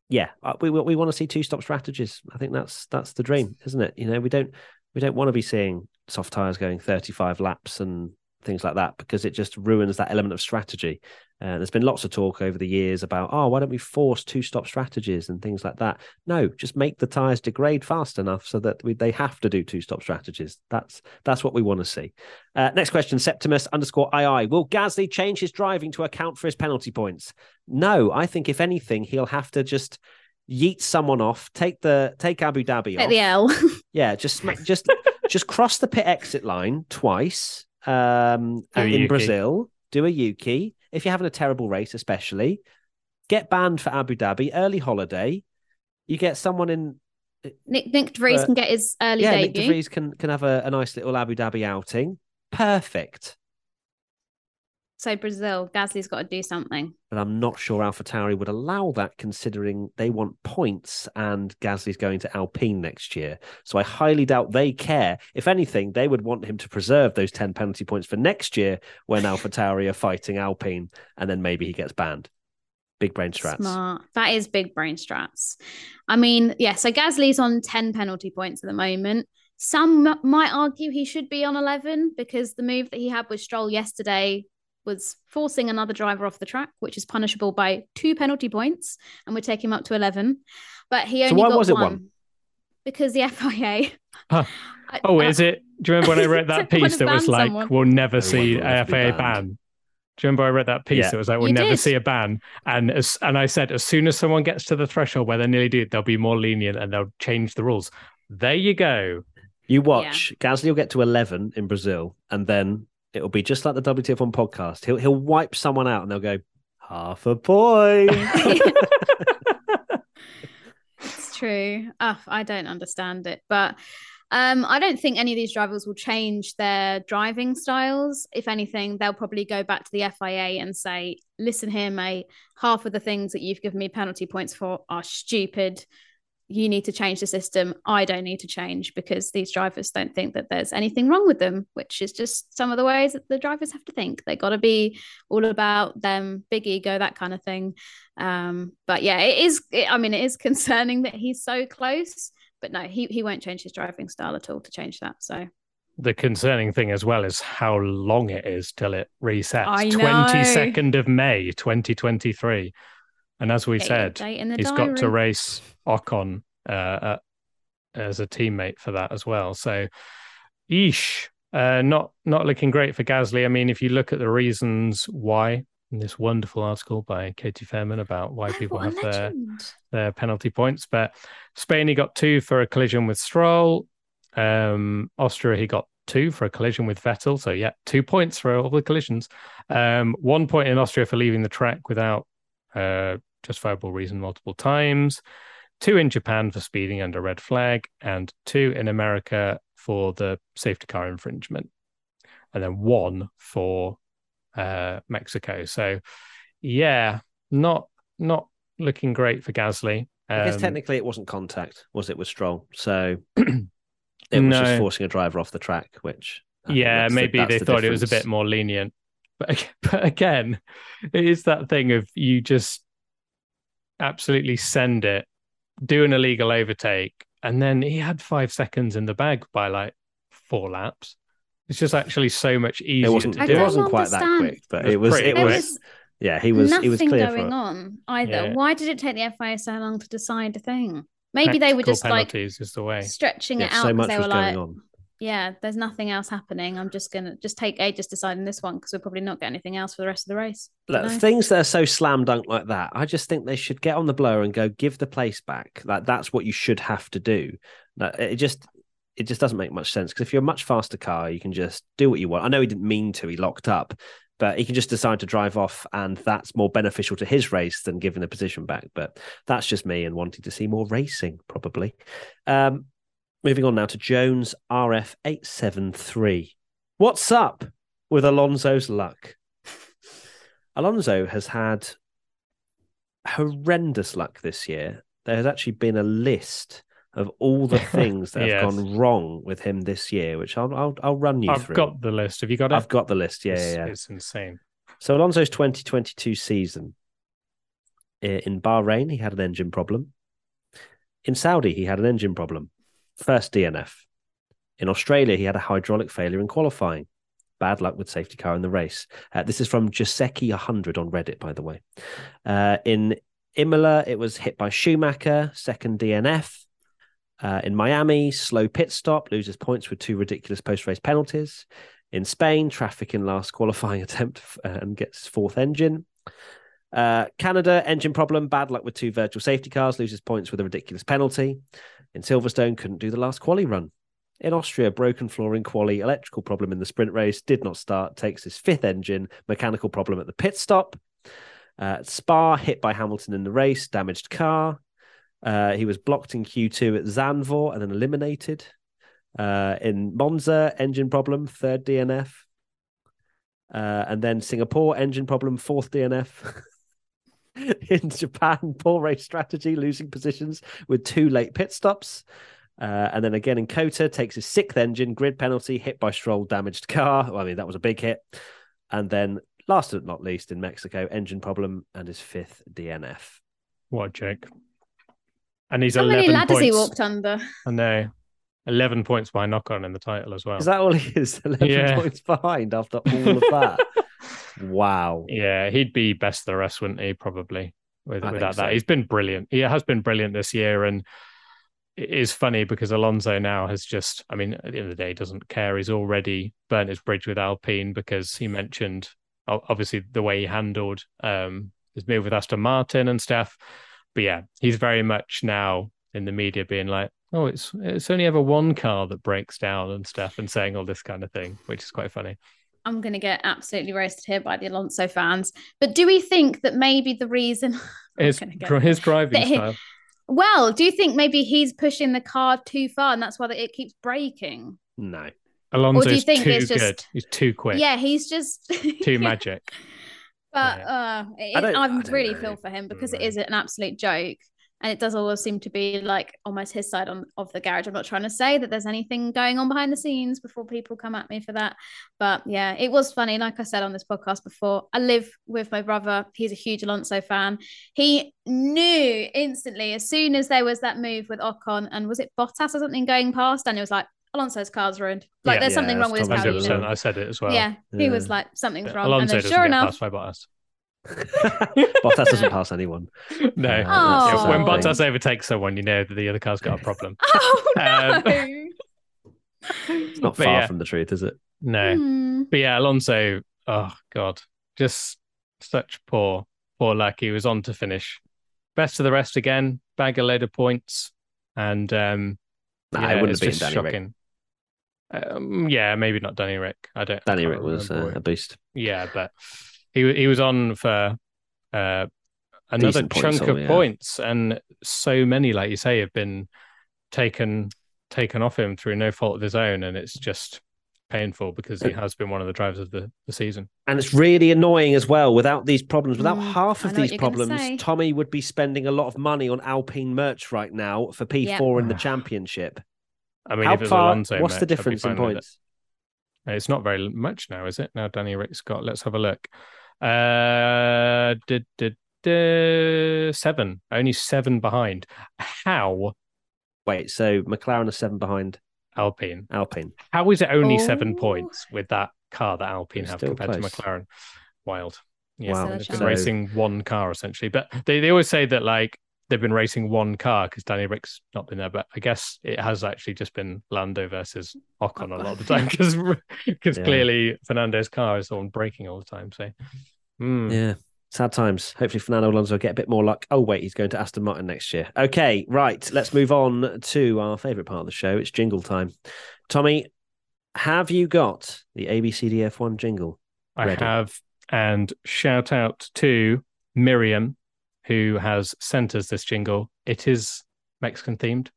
yeah, uh, we we want to see two stop strategies. I think that's that's the dream, isn't it? You know, we don't we don't want to be seeing soft tires going 35 laps and things like that because it just ruins that element of strategy. Uh, there's been lots of talk over the years about, oh, why don't we force two stop strategies and things like that? No, just make the tires degrade fast enough so that we, they have to do two stop strategies. That's that's what we want to see. Uh, next question: Septimus underscore II. Will Gasly change his driving to account for his penalty points? No, I think if anything, he'll have to just yeet someone off, take the take Abu Dhabi At off. the L. Yeah, just just just cross the pit exit line twice um, in Yuki. Brazil. Do a Yuki if you're having a terrible race, especially. Get banned for Abu Dhabi. Early holiday. You get someone in. Nyck, Nick DeVries Uh, can get his early yeah, Nick debut. de Vries can can have a, a nice little Abu Dhabi outing. Perfect. So Brazil, Gasly's got to do something. But I'm not sure AlphaTauri would allow that, considering they want points and Gasly's going to Alpine next year. So I highly doubt they care. If anything, they would want him to preserve those 10 penalty points for next year when AlphaTauri are fighting Alpine, and then maybe he gets banned. Big brain strats. Smart. That is big brain strats. I mean, yeah, so Gasly's on 10 penalty points at the moment. Some might argue he should be on 11 because the move that he had with Stroll yesterday was forcing another driver off the track, which is punishable by two penalty points, and would take him up to 11. But he So only why got was it one, one? because the FIA. Huh. Oh, I- is it? Do you remember when I read that piece that was like, someone. "We'll never see will have to be AFA banned. ban"? Do you remember I read that piece Yeah. that was like, "We'll You never did. see a ban"? And as and I said, as soon as someone gets to the threshold where they nearly do, they'll be more lenient and they'll change the rules. There you go. You watch, Gasly will get to 11 in Brazil, and then it'll be just like the WTF1 podcast. He'll, he'll wipe someone out, and they'll go, half a point. It's true. Oh, I don't understand it, but um, I don't think any of these drivers will change their driving styles. If anything, they'll probably go back to the FIA and say, "Listen here, mate. Half of the things that you've given me penalty points for are stupid. You need to change the system. I don't need to change because these drivers don't think that there's anything wrong with them, which is just some of the ways that the drivers have to think. They got to be all about them, big ego, that kind of thing. Um, but yeah, it is. It, I mean, it is concerning that he's so close. But no, he he won't change his driving style at all to change that. So The concerning thing as well is how long it is till it resets. Twenty second of May, twenty twenty three, and as we said, he's got to race Ocon uh, uh, as a teammate for that as well. So, eesh, uh, not not looking great for Gasly. I mean, if you look at the reasons why in this wonderful article by Katy Fairman about why Oh, people have their their penalty points, but Spain he got two for a collision with Stroll. Um, Austria he got two for a collision with Vettel. So yeah, two points for all the collisions. Um, one point in Austria for leaving the track without uh, justifiable reason multiple times. Two in Japan for speeding under red flag, and two in America for the safety car infringement, and then one for uh, Mexico. So yeah, not not looking great for Gasly. I guess Um, technically it wasn't contact, was it, with Stroll? So it was No. just forcing a driver off the track, which. I yeah, the- maybe that's they the thought it was a bit more lenient. But, but again, it is that thing of you just absolutely send it, do an illegal overtake, and then he had five seconds in the bag by like four laps. It's just actually so much easier It wasn't. to I It wasn't quite that quick, but It was it was. It was. Yeah, he was. nothing He was clear going for on either. Yeah. Why did it take the FIA so long to decide a thing? Maybe they were just like penalties is the way. stretching Yeah, it out so because much they was were going like, on. Yeah, there's nothing else happening. I'm just gonna just take ages deciding this one because we'll probably not get anything else for the rest of the race. Look, No. things that are so slam dunk like that, I just think they should get on the blower and go give the place back. Like that's what you should have to do. Like, it just it just doesn't make much sense because if you're a much faster car, you can just do what you want. I know he didn't mean to; he locked up, but he can just decide to drive off, and that's more beneficial to his race than giving the position back. But that's just me and wanting to see more racing, probably. Um, moving on now to Jones RF eight seven three. What's up with Alonso's luck? Alonso has had horrendous luck this year. There has actually been a list of all the things that have gone wrong with him this year, which I'll I'll, I'll run you I've through. got the list. Have you got it? I've got the list. Yeah, it's, yeah, yeah. it's insane. So Alonso's 2022 season in Bahrain, he had an engine problem. In Saudi, he had an engine problem. First DNF. In Australia, he had a hydraulic failure in qualifying. Bad luck with safety car in the race. Uh, this is from Joseki 100 on Reddit, by the way. Uh, in Imola, it was hit by Schumacher, second DNF. Uh, in Miami, slow pit stop, loses points with two ridiculous post race penalties. In Spain, traffic in last qualifying attempt uh, and gets fourth engine. Uh, Canada, engine problem, bad luck with two virtual safety cars, loses points with a ridiculous penalty. In Silverstone, couldn't do the last quali run. In Austria, broken floor in quali, electrical problem in the sprint race, did not start, takes his fifth engine, mechanical problem at the pit stop. Uh, Spa, hit by Hamilton in the race, damaged car. Uh, he was blocked in Q2 at Zandvoort and then eliminated. Uh, in Monza, engine problem, third DNF. Uh, and then Singapore, engine problem, fourth DNF. in Japan, poor race strategy, losing positions with two late pit stops. Uh, and then again in COTA, takes his sixth engine, grid penalty, hit by Stroll, damaged car. Well, I mean, that was a big hit. And then last but not least, in Mexico, engine problem and his fifth DNF. What a joke. And he's How 11 many ladders points. he walked under? I know. 11 points by knock on in the title as well. Is that all he is? 11 Yeah. points behind after all of that. wow. Yeah, he'd be best of the rest, wouldn't he? Probably with, without so. that. He's been brilliant. He has been brilliant this year. And it is funny because Alonso now has just, I mean, at the end of the day, he doesn't care. He's already burnt his bridge with Alpine because he mentioned obviously the way he handled um, his move with Aston Martin and stuff. But yeah, he's very much now in the media being like, oh, it's it's only ever one car that breaks down and stuff and saying all this kind of thing, which is quite funny. I'm going to get absolutely roasted here by the Alonso fans. But do we think that maybe the reason I'm His, gonna get- his driving That he- style. Well, do you think maybe he's pushing the car too far and that's why it keeps breaking? No. Alonso's think too it's good. just- He's too quick. Yeah, he's just Too magic. But Yeah. uh, it, I don't- I, I really know. feel for him because it is an absolute joke. And it does always seem to be like almost his side on of the garage. I'm not trying to say that there's anything going on behind the scenes before people come at me for that. But yeah, it was funny. Like I said on this podcast before, I live with my brother. He's a huge Alonso fan. He knew instantly as soon as there was that move with Ocon and was it Bottas or something going past, and it was like Alonso's car's ruined. Like Yeah. there's Yeah, something wrong with his car. You know? I said it as well. yeah, he was like something's Yeah, wrong. Alonso and then doesn't sure get enough, passed by Bottas. Bottas doesn't pass anyone. No. Uh, Yeah, when sad Bottas overtakes someone, you know that the other car's got a problem. Oh no. Um, It's not far yeah. from the truth, is it? No. Hmm. But yeah, Alonso, oh God, just such poor, poor luck. He was on to finish. Best of the rest again, bag a load of points. And um Nah, yeah, it wouldn't have been just Danny Rick. shocking. Um, yeah, maybe not Danny Rick. I don't. Danny can't Rick was uh, a beast. Yeah, but he he was on for uh, another Decent chunk haul, of yeah. points, and so many, like you say, have been taken taken off him through no fault of his own, and it's just painful because he has been one of the drivers of the, the season. And it's really annoying as well. Without these problems, without Mm, half of these problems. Tommy would be spending a lot of money on Alpine merch right now for P4 in the championship. I mean, How if it far? Alonso, what's mate, the difference in fine with it. points? It's not very much now, is it? Now Danny Rick's got. Let's have a look. Uh, did did seven, only seven behind. How Wait, so McLaren are seven behind Alpine. Alpine. How is it only seven points with that car that Alpine It's have compared close. to McLaren? Wild. Yeah, Wow. they've been So- racing one car essentially, but they, they always say that like they've been racing one car because Danny Rick's not been there. But I guess it has actually just been Lando versus Ocon a lot of the time because because Yeah. clearly Fernando's car is on braking all the time. So hmm. Yeah. Sad times. Hopefully, Fernando Alonso will get a bit more luck. Oh, wait, he's going to Aston Martin next year. Okay, right. Let's move on to our favourite part of the show. It's jingle time. Tommy, have you got the ABCDF1 jingle? I have. And shout out to Miriam, who has sent us this jingle. It is Mexican themed.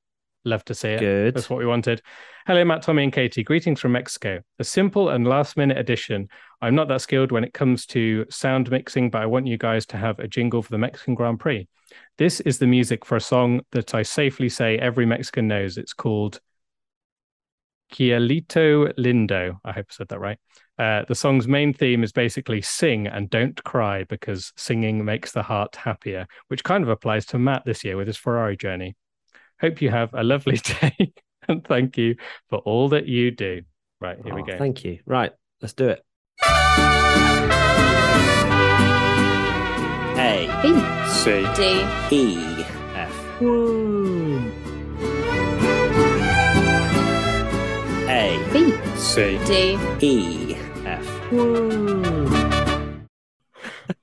Love to see it. Good. That's what we wanted. Hello, Matt, Tommy, and Katy. Greetings from Mexico. A simple and last minute addition. I'm not that skilled when it comes to sound mixing, but I want you guys to have a jingle for the Mexican Grand Prix. This is the music for a song that I safely say every Mexican knows. It's called Cielito Lindo. I hope I said that right. Uh, the song's main theme is basically sing and don't cry because singing makes the heart happier, which kind of applies to Matt this year with his Ferrari journey. Hope you have a lovely day and thank you for all that you do. Right, here we Oh, go. Thank you. Right, let's do it. A, B, C. D, E, F. C. D. E, F.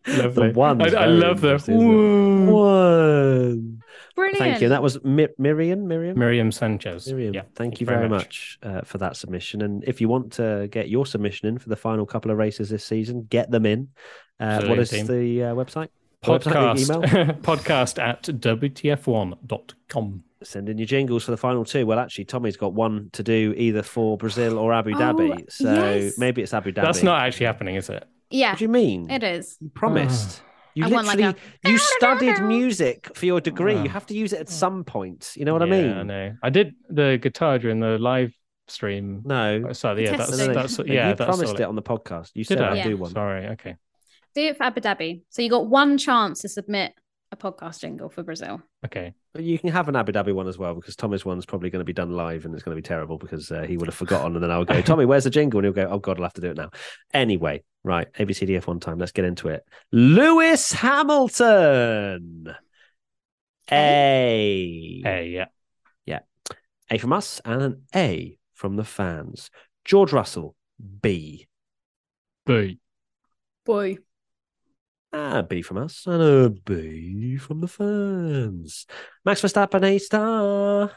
Lovely. The one's I, I very love the interesting, isn't it? One. Brilliant. Thank you. That was Mi- Miriam. Miriam. Miriam Sanchez. Miriam, Yeah, thank, you very much, uh, for that submission. And if you want to get your submission in for the final couple of races this season, get them in. Uh, what is Brilliant, the uh, website? Website, the Podcast, email? podcast at WTF1.com. Send in your jingles for the final two. Well, actually, Tommy's got one to do either for Brazil or Abu Oh, Dhabi. So yes. maybe it's Abu Dhabi. That's not actually happening, is it? yeah, What do you mean? it is. You promised. Ah. You I want like literally a- you studied music for your degree. Oh. You ah. have to use it at some point. You know what I mean? Yeah. I know. I did the guitar during the live stream. No. Uh, so yeah, that's Testing. that's yeah. you that's promised all it on the podcast. You said I? I'd Yeah. do one. Sorry. Okay. Do it for Abu Dhabi. So you got one chance to submit a podcast jingle for Brazil. Okay. But you can have an Abu Dhabi one as well because Tommy's one's probably going to be done live and it's going to be terrible because uh, he would have forgotten. And then I'll go, Tommy, where's the jingle? And he'll go, Oh God, I'll have to do it now. Anyway, right. ABCDF one time. Let's get into it. Lewis Hamilton. A. Hey, yeah. A from us and an A from the fans. George Russell. B. B. Boy. A B from us and a B from the fans. Max Verstappen, A star.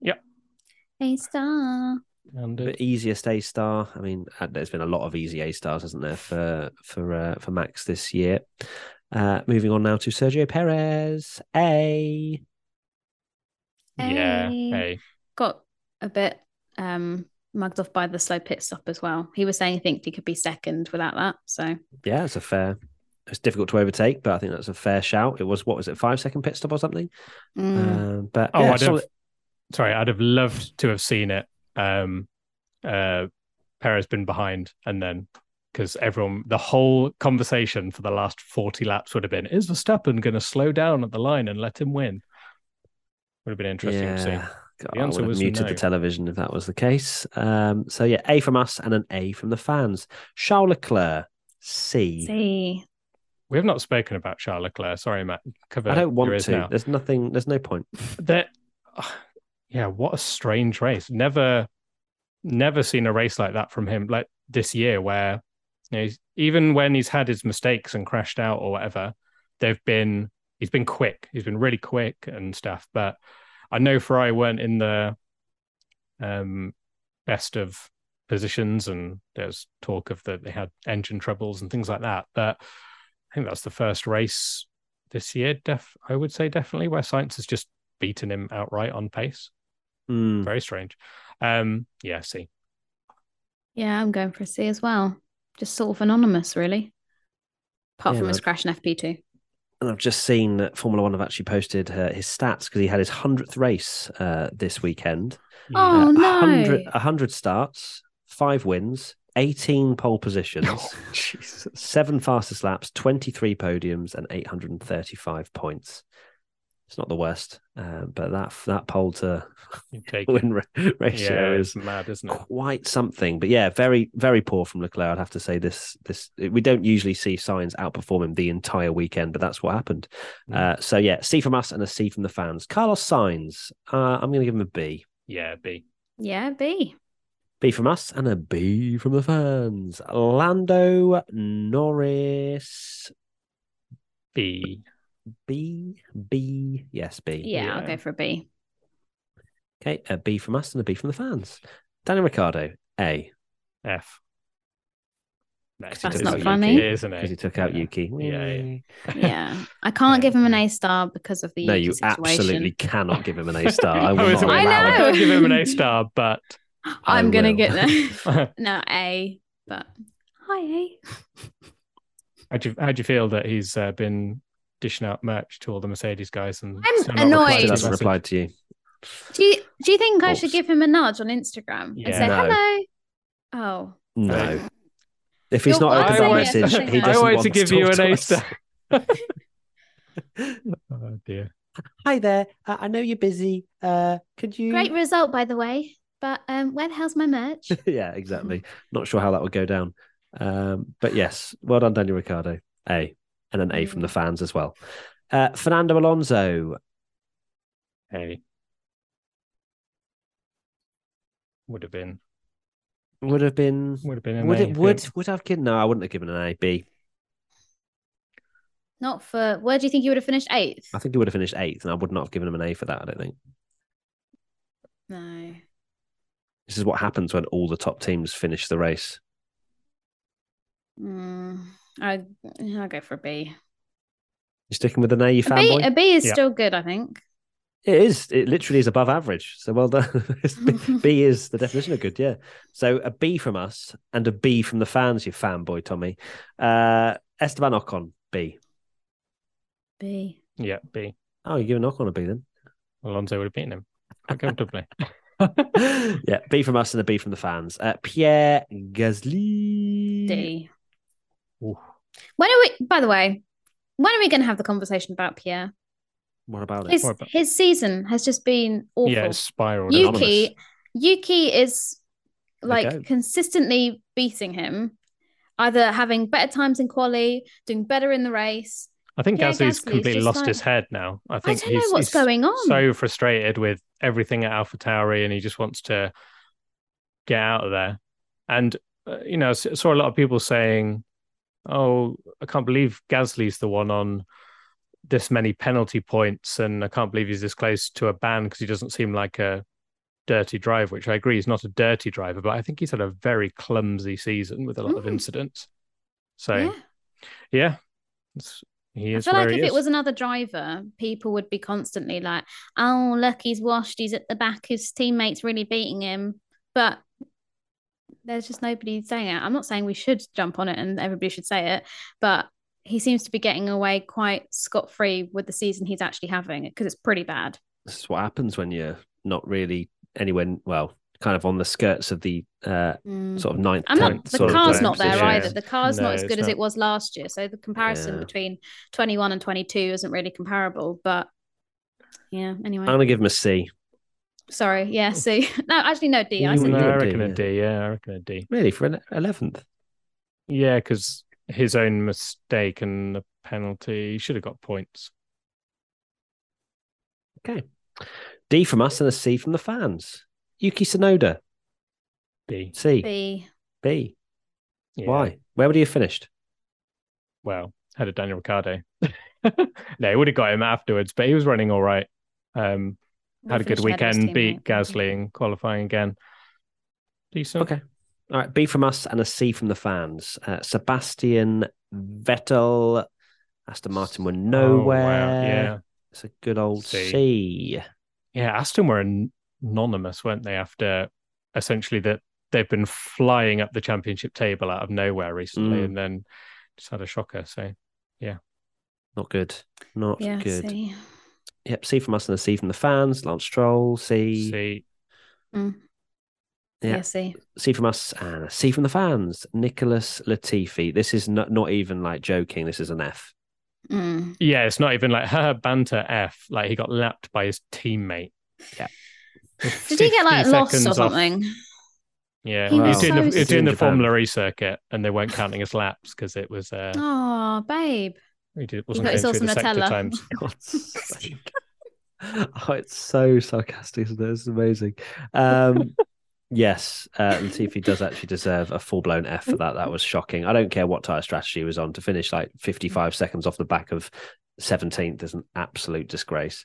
Yep. A star. And bit easiest A star. I mean, uh, there's been a lot of easy A stars, hasn't there, for for uh, for Max this year. Uh, moving on now to Sergio Perez. A. yeah. A. Got a bit um mugged off by the slow pit stop as well. He was saying he think he could be second without that. So Yeah, it's a fair. It's difficult to overtake, but I think that's a fair shout. It was what was it, five second pit stop or something? mm, Um, but Oh, yeah, I'd solid- have, sorry, I'd have loved to have seen it. Um, uh, Perez been behind, and then because everyone, the whole conversation for the last forty laps would have been: Is Verstappen going to slow down at the line and let him win? Would have been interesting to see. God, The I answer would have was muted no. the television if that was the case. Um, so yeah, A from us and an A from the fans. Charles Leclerc, C. see. We have not spoken about Charles Leclerc. Sorry, Matt. Cover I don't want to. now. There's nothing. There's no point. that yeah what a strange race never never seen a race like that from him like this year where you know he's, even when he's had his mistakes and crashed out or whatever they've been he's been quick he's been really quick and stuff but i know ferrari weren't in the um best of positions and there's talk of that they had engine troubles and things like that but i think that's the first race this year def i would say definitely where Sainz has just beaten him outright on pace Mm. very strange um yeah see Yeah, I'm going for a C as well. Just sort of anonymous, really. Apart Yeah, from his crash in FP2. And I've just seen that Formula One have actually posted uh, his stats because he had his hundredth race uh, this weekend. Oh, Uh, no. 100, 100 starts, five wins, 18 pole positions, jesus seven fastest laps, 23 podiums, and 835 points. It's not the worst, uh, but that that pole to win ra- ratio yeah, is mad, isn't it? quite something. But yeah, very very poor from Leclerc. I'd have to say this this we don't usually see Sainz outperform him the entire weekend, but that's what happened. Mm. Uh, so yeah, C from us and a C from the fans. Carlos Sainz. uh, I'm going to give him a B. Yeah, B. Yeah, B. B from us and a B from the fans. Lando Norris, B. B B yes B. Yeah, I'll go for a B. Okay, a B from us and a B from the fans. Daniel Ricciardo, A. F. That's That's not funny. Yuki, isn't because he took out Yeah. Yuki. Yeah, yeah. Yeah, I can't Yeah. give him an A star because of the No, Yuki you situation. absolutely cannot give him an A star. I will I was not like, I allow know. I it. can't give him an A star, but I'm I gonna will. get no, no A, but hi A. how do you, how do you feel that he's uh, been dishing out merch to all the Mercedes guys and I'm annoyed. replied He to the hasn't message? replied to you. Do you do you think I should give him a nudge on Instagram and say No. hello? Oh, No. If he's You're not opened I that message, I he doesn't wanted want to give talk you an to A us. star. oh dear. Hi there. Uh, I know you're busy. Uh, could you? great result by the way. But um, where the hell's my merch? yeah, exactly. Not sure how that would go down. Um, but yes, well done, Daniel Ricciardo. A. And an A from the fans as well. Uh, Fernando Alonso. A. Would have been. Would have been. Would have been an Would A, it? Would think. would have given? No, I wouldn't have given an A. B. Not for where do you think you would have finished eighth? I think he would have finished eighth, and I would not have given him an A for that. I don't think. No. This is what happens when all the top teams finish the race. Mm, I I'll go for a B. You're sticking with an A, you A B, fanboy? a B is Yeah. still good, I think. It is. It literally is above average. So well done. B, B is the definition of good. Yeah. So a B from us and a B from the fans. You fanboy, Tommy. Uh, Esteban Ocon, B. B. Yeah, B. Oh, you're giving Ocon a B then? Alonso would have beaten him quite comfortably. yeah, B from us and a B from the fans. Uh, Pierre Gasly. D. Ooh. When are we? By the way, when are we going to have the conversation about Pierre? What about it? His What about- his season has just been awful. Yeah, it's spiraled. Yuki, Yuki is like consistently beating him, either having better times in quali, doing better in the race. I think Yeah, Gasly's Gasly completely lost like- his head now. I I think don't know he's, what's he's going on. so frustrated with everything at Alpha Tauri and he just wants to get out of there. And, uh, you know, s- saw a lot of people saying, oh, I can't believe Gasly's the one on this many penalty points and I can't believe he's this close to a ban because he doesn't seem like a dirty driver, which I agree is not a dirty driver, but I think he's had a very clumsy season with a lot of Mm. incidents. So, yeah. yeah, it's, he I feel like if is. it was another driver, people would be constantly like, "Oh, look, he's washed. He's at the back. His teammates really beating him." But there's just nobody saying it. I'm not saying we should jump on it and everybody should say it, but he seems to be getting away quite scot free with the season he's actually having because it's pretty bad. This is what happens when you're not really anywhere, well, kind of on the skirts of the uh, Mm. sort of ninth. I'm not. The car's not there position. either. The car's No, not as it's good as it was last year. So the comparison Yeah. between 21 and 22 isn't really comparable. But yeah. Anyway, I'm going to give him a C. sorry. Yeah. C. no, actually, no D. I You said were- no, you I reckon a yeah. D. Yeah, I reckon a D. Really, for an 11th? Yeah, because his own mistake and the penalty, he should have got points. Okay. D from us and a C from the fans. Yuki Tsunoda, B. C. B. B. Yeah. Why? Where would he have finished? Well, had a Daniel Ricciardo. no, he would have got him afterwards, but he was running all right. Um, had a good Finished ahead of his weekend, beat teammate. Gasly in qualifying again. Decent. Okay. All right. B from us and a C from the fans. Uh, Sebastian Vettel, Aston Martin were Oh, nowhere. wow. Yeah. It's a good old C. C. Yeah, Aston were an- anonymous, weren't they? After essentially that they've been flying up the championship table out of nowhere recently, Mm. and then just had a shocker. So yeah, Not good. Not Yeah. good. C. Yep. C from us and a C from the fans. Lance Stroll, C. see, Mm. Yeah. Yeah. C. C from us and a C from the fans. Nicholas Latifi. This is not, not even like joking. This is an F. Mm. Yeah, it's not even like her banter F. Like he got lapped by his teammate. Yeah. With Did he get like lost or seconds off- something? Yeah, He he was was doing, so the, he doing the Formula E circuit, and they weren't counting his laps because it was uh, Oh, babe. he did, wasn't got going yourself through the some sector Nutella. times. Oh, it's so sarcastic, isn't it? It's amazing. Um, yes, uh, Latifi does actually deserve a full blown F for that. That was shocking. I don't care what tyre strategy he was on to finish like 55 seconds off the back of 17th is an absolute disgrace.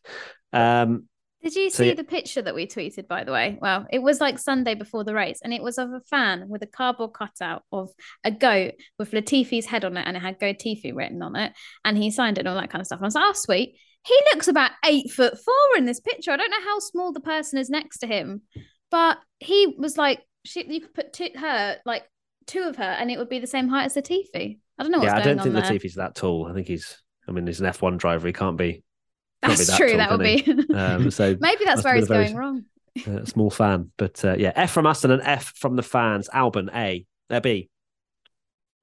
Um, Did you So, see yeah. the picture that we tweeted, by the way? Well, it was like Sunday before the race, and it was of a fan with a cardboard cutout of a goat with Latifi's head on it, and it had Go Tifi written on it, and he signed it and all that kind of stuff. And I was like, oh, sweet. He looks about eight foot four in this picture. I don't know how small the person is next to him, but he was like, she, you could put two, her, like two of her, and it would be the same height as Latifi. I don't know what's going on. yeah, I don't think. Latifi's that tall. I think he's, I mean, he's an F1 driver. He can't be. Can't be That's that true. tall, that would be. Um, so Maybe that's where have he's been a very- going wrong. uh, small fan. But uh, yeah, F from us and an F from the fans. Albon A. Uh, B.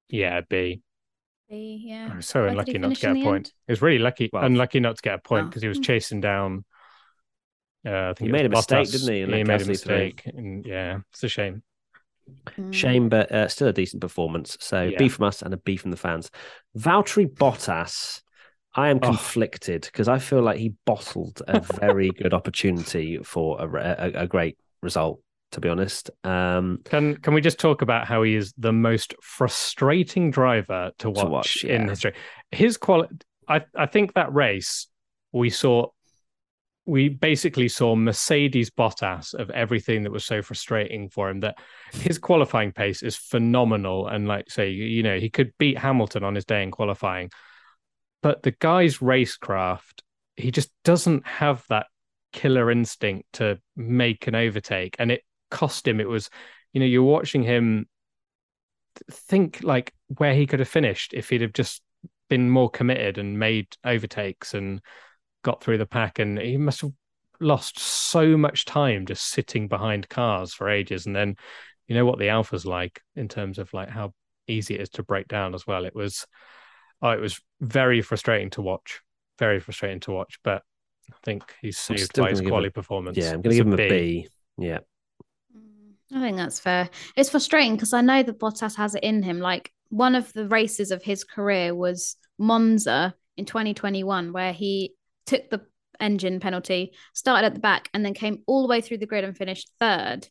Yeah, B. B, yeah. I was so Where unlucky not to get a point. end? He was really lucky, Well- unlucky not to get a point Oh. because he was Hmm. chasing down. Uh, I think He made was a mistake, didn't he, and he made a mistake, and yeah, it's a shame. Mm. Shame, but uh, still a decent performance. So Yeah. B from us and a B from the fans. Valtteri Bottas. I am conflicted because I feel like he bottled a very good opportunity for a, a, a great result. To be honest, um, Can can we just talk about how he is the most frustrating driver to watch, watch, in yeah. history? His quality, I I think that race we saw, we basically saw Mercedes Bottas of everything that was so frustrating for him. That his qualifying pace is phenomenal, and like say, you know, he could beat Hamilton on his day in qualifying, but the guy's racecraft, he just doesn't have that killer instinct to make an overtake, and it cost him. It was, you know, you're watching him think like where he could have finished if he'd have just been more committed and made overtakes and got through the pack. And he must have lost so much time just sitting behind cars for ages. And then, you know what the Alpha's like in terms of like how easy it is to break down as well. It was, oh, it was very frustrating to watch. Very frustrating to watch, but I think he's I'm saved by his quality it- performance. yeah, I'm going to give him a B. Yeah, mm, I think that's fair. It's frustrating because I know that Bottas has it in him. Like one of the races of his career was Monza in 2021, where he took the engine penalty, started at the back, and then came all the way through the grid and finished third.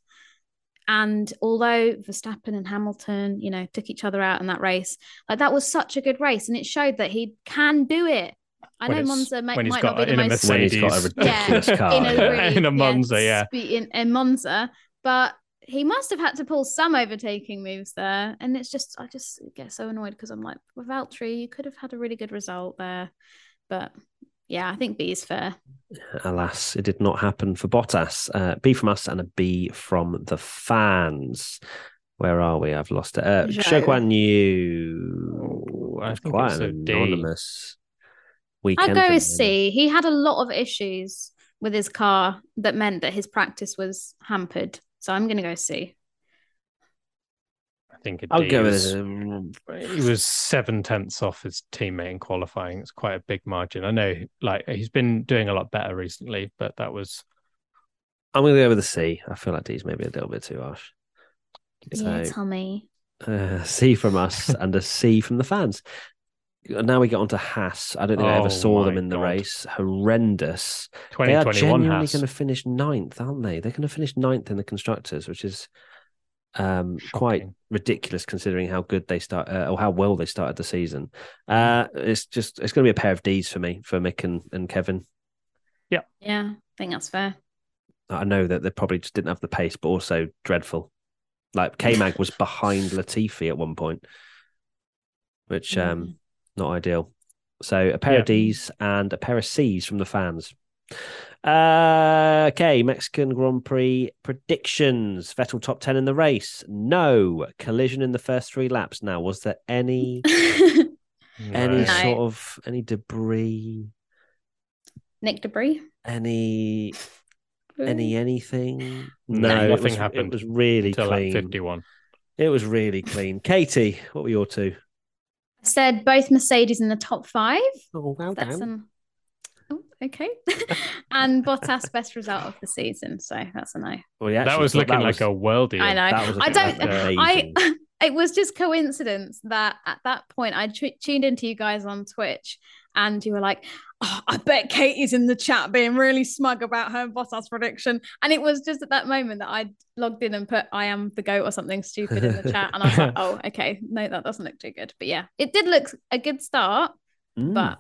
And although Verstappen and Hamilton, you know, took each other out in that race, like that was such a good race, and it showed that he can do it. I When know Monza may, when he's might got not be the in a most when he's got a ridiculous Yeah, car. in a really In a Monza, yeah. spe- in, in Monza, but he must have had to pull some overtaking moves there, and it's just I just get so annoyed because I'm like, with Valtteri, you could have had a really good result there, but yeah, I think B is fair. Alas, it did not happen for Bottas. Uh, B from us and a B from the fans. Where are we? I've lost it. Uh, Zhou. Shogwan Yu. Oh, I quite an a D. anonymous I'll go for him. with C. He had a lot of issues with his car that meant that his practice was hampered, so I'm going to go C. I think a I'll D go with was- um, he was seven tenths off his teammate in qualifying. It's quite a big margin. I know, like he's been doing a lot better recently, but that was I'm going to go with a C. I feel like D's maybe a little bit too harsh. Yeah, So, Tommy. uh, C from us and a C from the fans. Now we get on to Haas. I don't think I ever Oh saw them in the God. race. Horrendous. They are genuinely has going to finish ninth, aren't they? They're going to finish ninth in the constructors, which is um, quite ridiculous considering how good they start uh, or how well they started the season. Uh, it's just it's going to be a pair of D's for me for Mick and, and Kevin. Yeah, yeah, I think that's fair. I know that they probably just didn't have the pace, but also dreadful. Like K Mag was behind Latifi at one point, which um not ideal. So a pair Yeah. of D's and a pair of C's from the fans. Uh, okay, Mexican Grand Prix predictions. Vettel top ten in the race. No collision in the first three laps. Now, was there any any No. No. sort of any debris? Nick Debris. Any any anything? No, No, it nothing was, happened It was really until lap clean. 51. It was really clean. Katy, what were your two? said both Mercedes in the top five. Oh, well That's done. an okay. and Bottas best result of the season. So that's a no. Well, yeah, that was looking like a worldie. I know. That was I don't. amazing. I. It was just coincidence that at that point I t- tuned into you guys on Twitch, and you were like, oh, "I bet Katy's in the chat being really smug about her Bottas prediction," and it was just at that moment that I logged in and put "I am the goat" or something stupid in the chat, and I was like, "Oh, okay, no, that doesn't look too good." But yeah, it did look a good start, Mm. but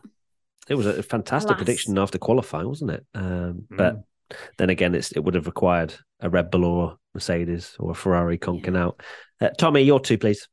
It was a fantastic Alas. prediction after qualifying, wasn't it? Um, Mm. But then again, it's, it would have required a Red Bull or Mercedes or a Ferrari conking out. Uh, Tommy, your two, please.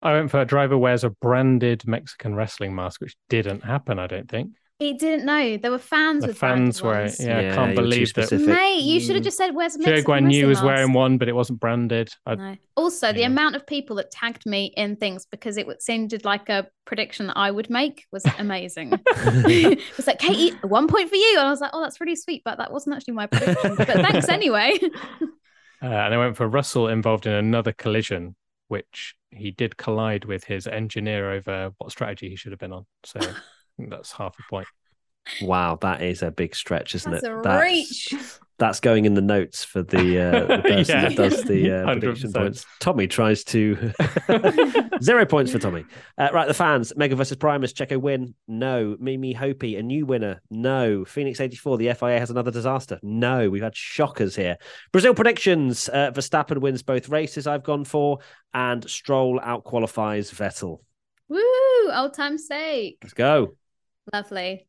I went for a driver wears a branded Mexican wrestling mask, which didn't happen, I don't think. It didn't know there were fans The with fans branded were, ones. yeah, Yeah, I can't you were too believe that. specific. Mate, you should have just said, "Where's the Joe Mexican Guan Yu was wearing one, but it wasn't branded. I, No. Also, the amount of people that tagged me in things because it would- seemed like a prediction that I would make was amazing. it was like, Katy, one point for you. And I was like, oh, that's really sweet, but that wasn't actually my prediction. But thanks anyway. Uh, and I went for Russell involved in another collision, which he did collide with his engineer over what strategy he should have been on. So I think that's half a point. Wow, that is a big stretch, isn't That's it? a reach. That's going in the notes for the, uh, the person Yeah. that does the uh, prediction points. Tommy tries to zero points for Tommy. Uh, right, the fans: Mega versus Primus, Checo win. No, Mimi Hopi, a new winner. No, Phoenix eighty four. The FIA has another disaster. No, we've had shockers here. Brazil predictions: uh, Verstappen wins both races. I've gone for, and Stroll out qualifies Vettel. Woo, old time's sake. Let's go. Lovely.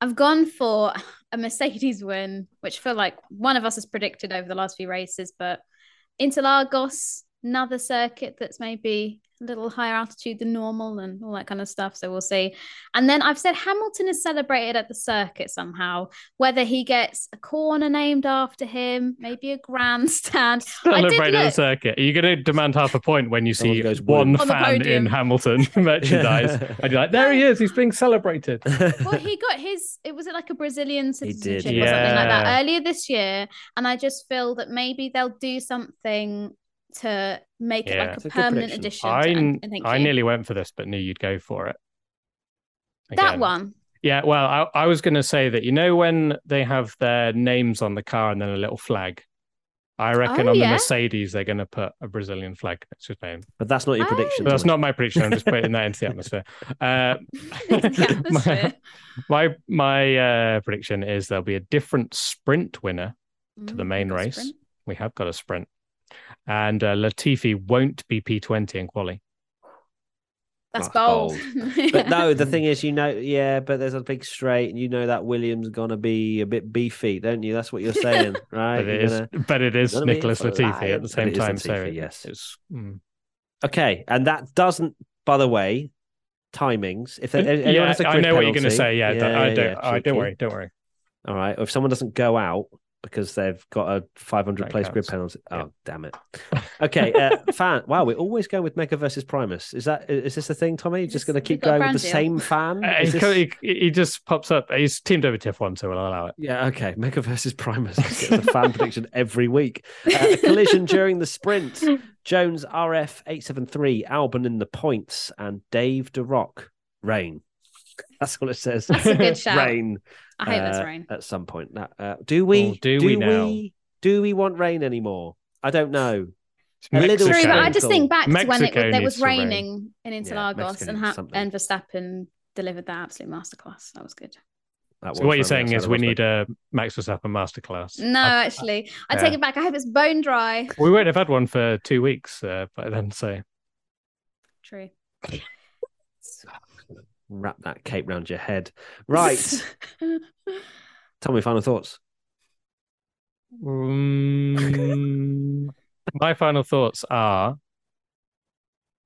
I've gone for a Mercedes win, which I feel like one of us has predicted over the last few races, but Interlagos, another circuit that's maybe a little higher altitude than normal and all that kind of stuff. So we'll see. And then I've said Hamilton is celebrated at the circuit somehow, whether he gets a corner named after him, maybe a grandstand. Celebrated did at the look- circuit. Are you going to demand half a point when you see goes one. On fan in. Hamilton merchandise? and you're like, there he is. He's being celebrated. well, he got his. It was it like a Brazilian did, citizenship or something like that earlier this year, and I just feel that maybe they'll do something to make it like a a permanent prediction. addition. I, to, n- and, and thank I nearly went for this, but knew you'd go for it. that one. Yeah, well, I, I was going to say that you know when they have their names on the car and then a little flag. I reckon Oh, on the. Mercedes they're going to put a Brazilian flag next to his name. but that's not your Oh. prediction. But that's not my prediction. I'm just putting that into the atmosphere. Uh, the atmosphere. my my, my uh, prediction is there'll be a different sprint winner. to the Mm, main race. sprint. We have got a sprint, and uh, Latifi won't be P20 in quali. That's, That's bold. But no, the thing is, you know, yeah, but there's a big straight, and you know that Williams gonna be a bit beefy, don't you? That's what you're saying, right? But it You're is, gonna- but it is Nicholas Latifi life, at the same it is time. so Latifi, it- yes. it's, mm. Okay, and that doesn't, by the way, timings. If there, anyone yeah, has a I grid know what you're going to say. Yeah, don't- I don't. yeah, I, don't cheeky. worry. Don't worry. All right, if someone doesn't go out because they've got a 500 That place grid counts. penalty. Oh, Yeah. damn it. Okay, uh, fan. Wow, we're always go with Mega versus Primus. Is that is this the thing, Tommy? Just Just- going to keep going with the deal. same fan? Uh, he, this- he, he just pops up. He's teamed over Tiff one, so we'll allow it. Yeah, okay. Mega versus Primus gets a fan prediction every week. Uh, a collision during the sprint. Jones RF eight seven three. Albon in the points and Dave DeRock rain. That's what it says. That's a good shout. Rain. I hope that's uh, rain. at some point. Uh, do we? Oh, do we now? we? Do we want rain anymore? I don't know. A Mexico. little True, but I just think back to when it, Mexico was- there was rain. raining in Interlagos Mexico and, needs ha- and Verstappen delivered that absolute masterclass. That was good. That So what you're saying is we need a Max Verstappen masterclass. No, I- actually, I yeah. take it back. I hope it's bone dry. we won't have had one for two weeks uh, by then. So True. Wrap that cape round your head. Right. Tell me final thoughts. Mm, my final thoughts are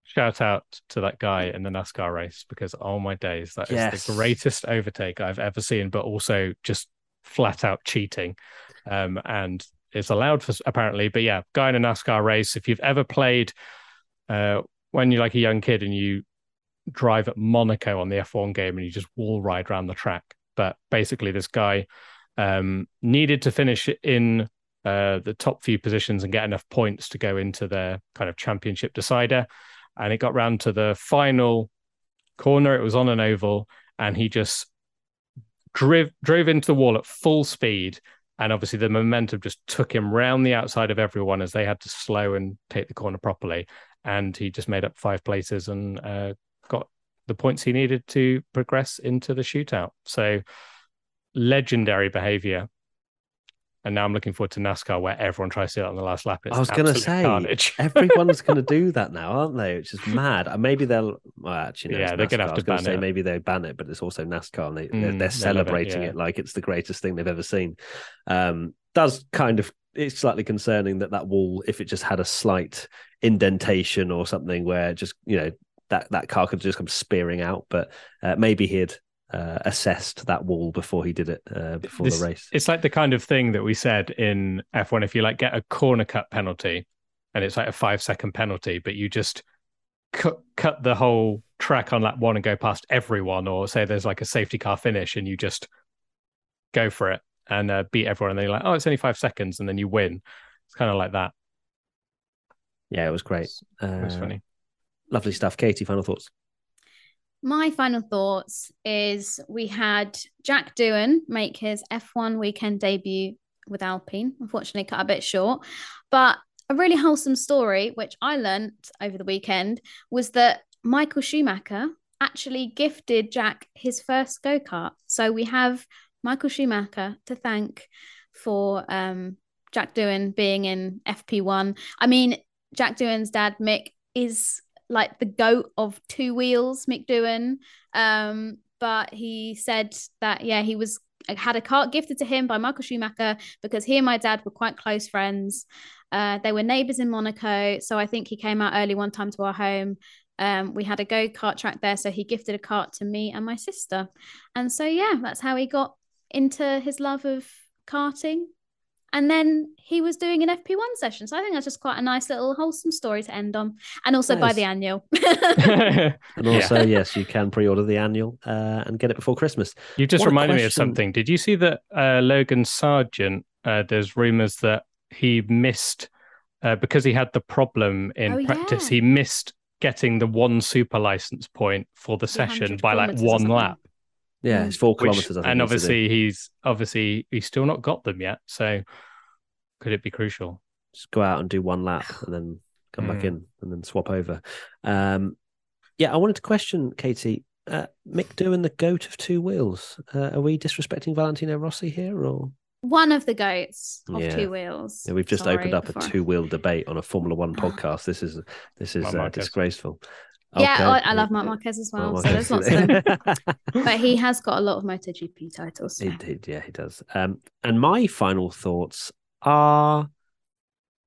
shout out to that guy in the NASCAR race because oh my days, that is Yes. the greatest overtake I've ever seen, but also just flat out cheating. Um, and it's allowed for apparently, but yeah, guy in a NASCAR race. If you've ever played uh, when you're like a young kid and you drive at Monaco on the F1 game and you just wall ride around the track, but basically this guy um, needed to finish in uh, the top few positions and get enough points to go into their kind of championship decider. And it got round to the final corner. It was on an oval, and he just drove drove into the wall at full speed. And obviously, the momentum just took him round the outside of everyone as they had to slow and take the corner properly. And he just made up five places and uh, got the points he needed to progress into the shootout. So, legendary behavior and now I'm looking forward to NASCAR where everyone tries to do it on the last lap. It's I was going to say carnage. everyone's going to do that now, aren't they? Which is mad. And maybe they'll. Well, actually, no, Yeah, they're gonna have to ban say it. maybe they ban it, but it's also NASCAR, and they, Mm, they're, they they're love it, celebrating yeah. it like it's the greatest thing they've ever seen. Um, does kind of it's slightly concerning that that wall, if it just had a slight indentation or something, where just you know that that car could just come spearing out, but uh, maybe he'd. Uh, assessed that wall before he did it uh, before This- the race. It's like the kind of thing that we said in F1 if you like get a corner cut penalty and it's like a five second penalty, but you just cut cut the whole track on lap one and go past everyone, or say there's like a safety car finish and you just go for it and uh, beat everyone, and then you're like, oh, it's only five seconds, and then you win. It's kind of like that. Yeah, it was great. It was Uh, funny. Lovely stuff. Katy, final thoughts. My final thoughts is we had Jack Doohan make his F1 weekend debut with Alpine, unfortunately cut a bit short, but a really wholesome story, which I learnt over the weekend, was that Michael Schumacher actually gifted Jack his first go kart. So we have Michael Schumacher to thank for um, Jack Doohan being in FP1. I mean, Jack Doohan's dad, Mick, is like the goat of two wheels, Mick Doohan. Um, but he said that, yeah, he was had a kart gifted to him by Michael Schumacher because he and my dad were quite close friends. Uh, they were neighbors in Monaco. So I think he came out early one time to our home. Um, we had a go kart track there. So he gifted a kart to me and my sister. And so, yeah, that's how he got into his love of karting. And then he was doing an FP1 session. So I think that's just quite a nice little wholesome story to end on. And also buy the annual. And Yeah. also, yes, you can pre-order the annual uh, and get it before Christmas. You just What a reminded me of something. Did you see that uh, Logan Sargent? Uh, there's rumors that he missed uh, because he had the problem in Oh, practice. yeah. He missed getting the one super license point for the session by like one lap. Yeah, Mm. it's four Which, kilometers. I think and he needs to do. obviously he's obviously he's still not got them yet. So could it be crucial? just go out and do one lap and then come back Mm. in and then swap over. Um, yeah, I wanted to question Katy. Uh, Mick Doohan the goat of two wheels. Uh, are we disrespecting Valentino Rossi here, or One of the goats of Yeah. two wheels. yeah, we've just Sorry opened up a two-wheel debate on a Formula One podcast? This is this is uh, Marquez. disgraceful. Yeah, Okay. I, I love Marc Marquez as well. Marc so there's lots of them. But he has got a lot of MotoGP titles. He so. did, yeah, he does. Um, and my final thoughts are: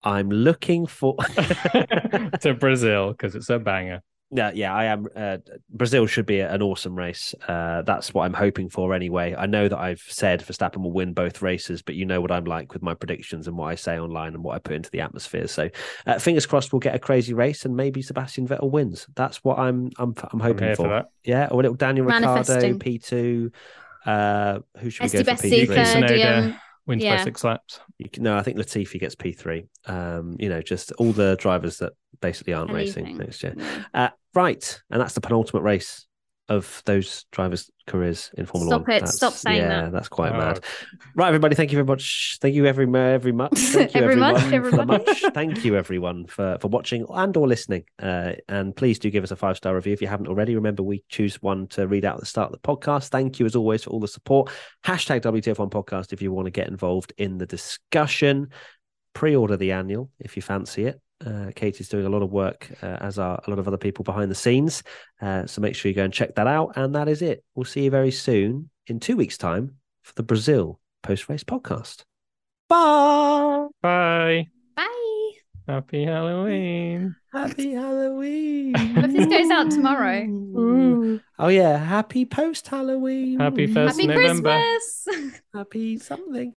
I'm looking for. to Brazil because it's a banger. Yeah, yeah, I am. Uh, Brazil should be an awesome race. Uh, that's what I'm hoping for anyway. I know that I've said Verstappen will win both races, but you know what I'm like with my predictions and what I say online and what I put into the atmosphere. So, uh, fingers crossed, we'll get a crazy race and maybe Sebastian Vettel wins. That's what I'm. I'm. I'm I'm hoping for. for that. Yeah, or a little Daniel Ricciardo, P two. Uh, who should we go for P Yuki three? Tsunoda. Tsunoda. Wins by six laps. You can- No, I think Latifi gets P three. Um, you know, just all the drivers that basically aren't racing next year. Uh, right, and that's the penultimate race of those drivers' careers in Formula Stop One. it. That's- Stop saying yeah, that. that's quite mad. Right, everybody, thank you very much. Thank you every every much. Thank you Every everyone much, for the much. Thank you everyone for for watching and or listening. Uh, and please do give us a five star review if you haven't already. Remember, we choose one to read out at the start of the podcast. Thank you as always for all the support. Hashtag WTF1 podcast if you want to get involved in the discussion. Pre-order the annual if you fancy it. Uh, Katy's doing a lot of work, uh, as are a lot of other people behind the scenes. Uh, so make sure you go and check that out. And that is it. We'll see you very soon in two weeks' time for the Brazil post race podcast. Bye. Bye. Bye. Happy Halloween. Happy Halloween. If this goes out tomorrow. Oh, yeah. Happy post Halloween. Happy first Happy November. Christmas. Happy something.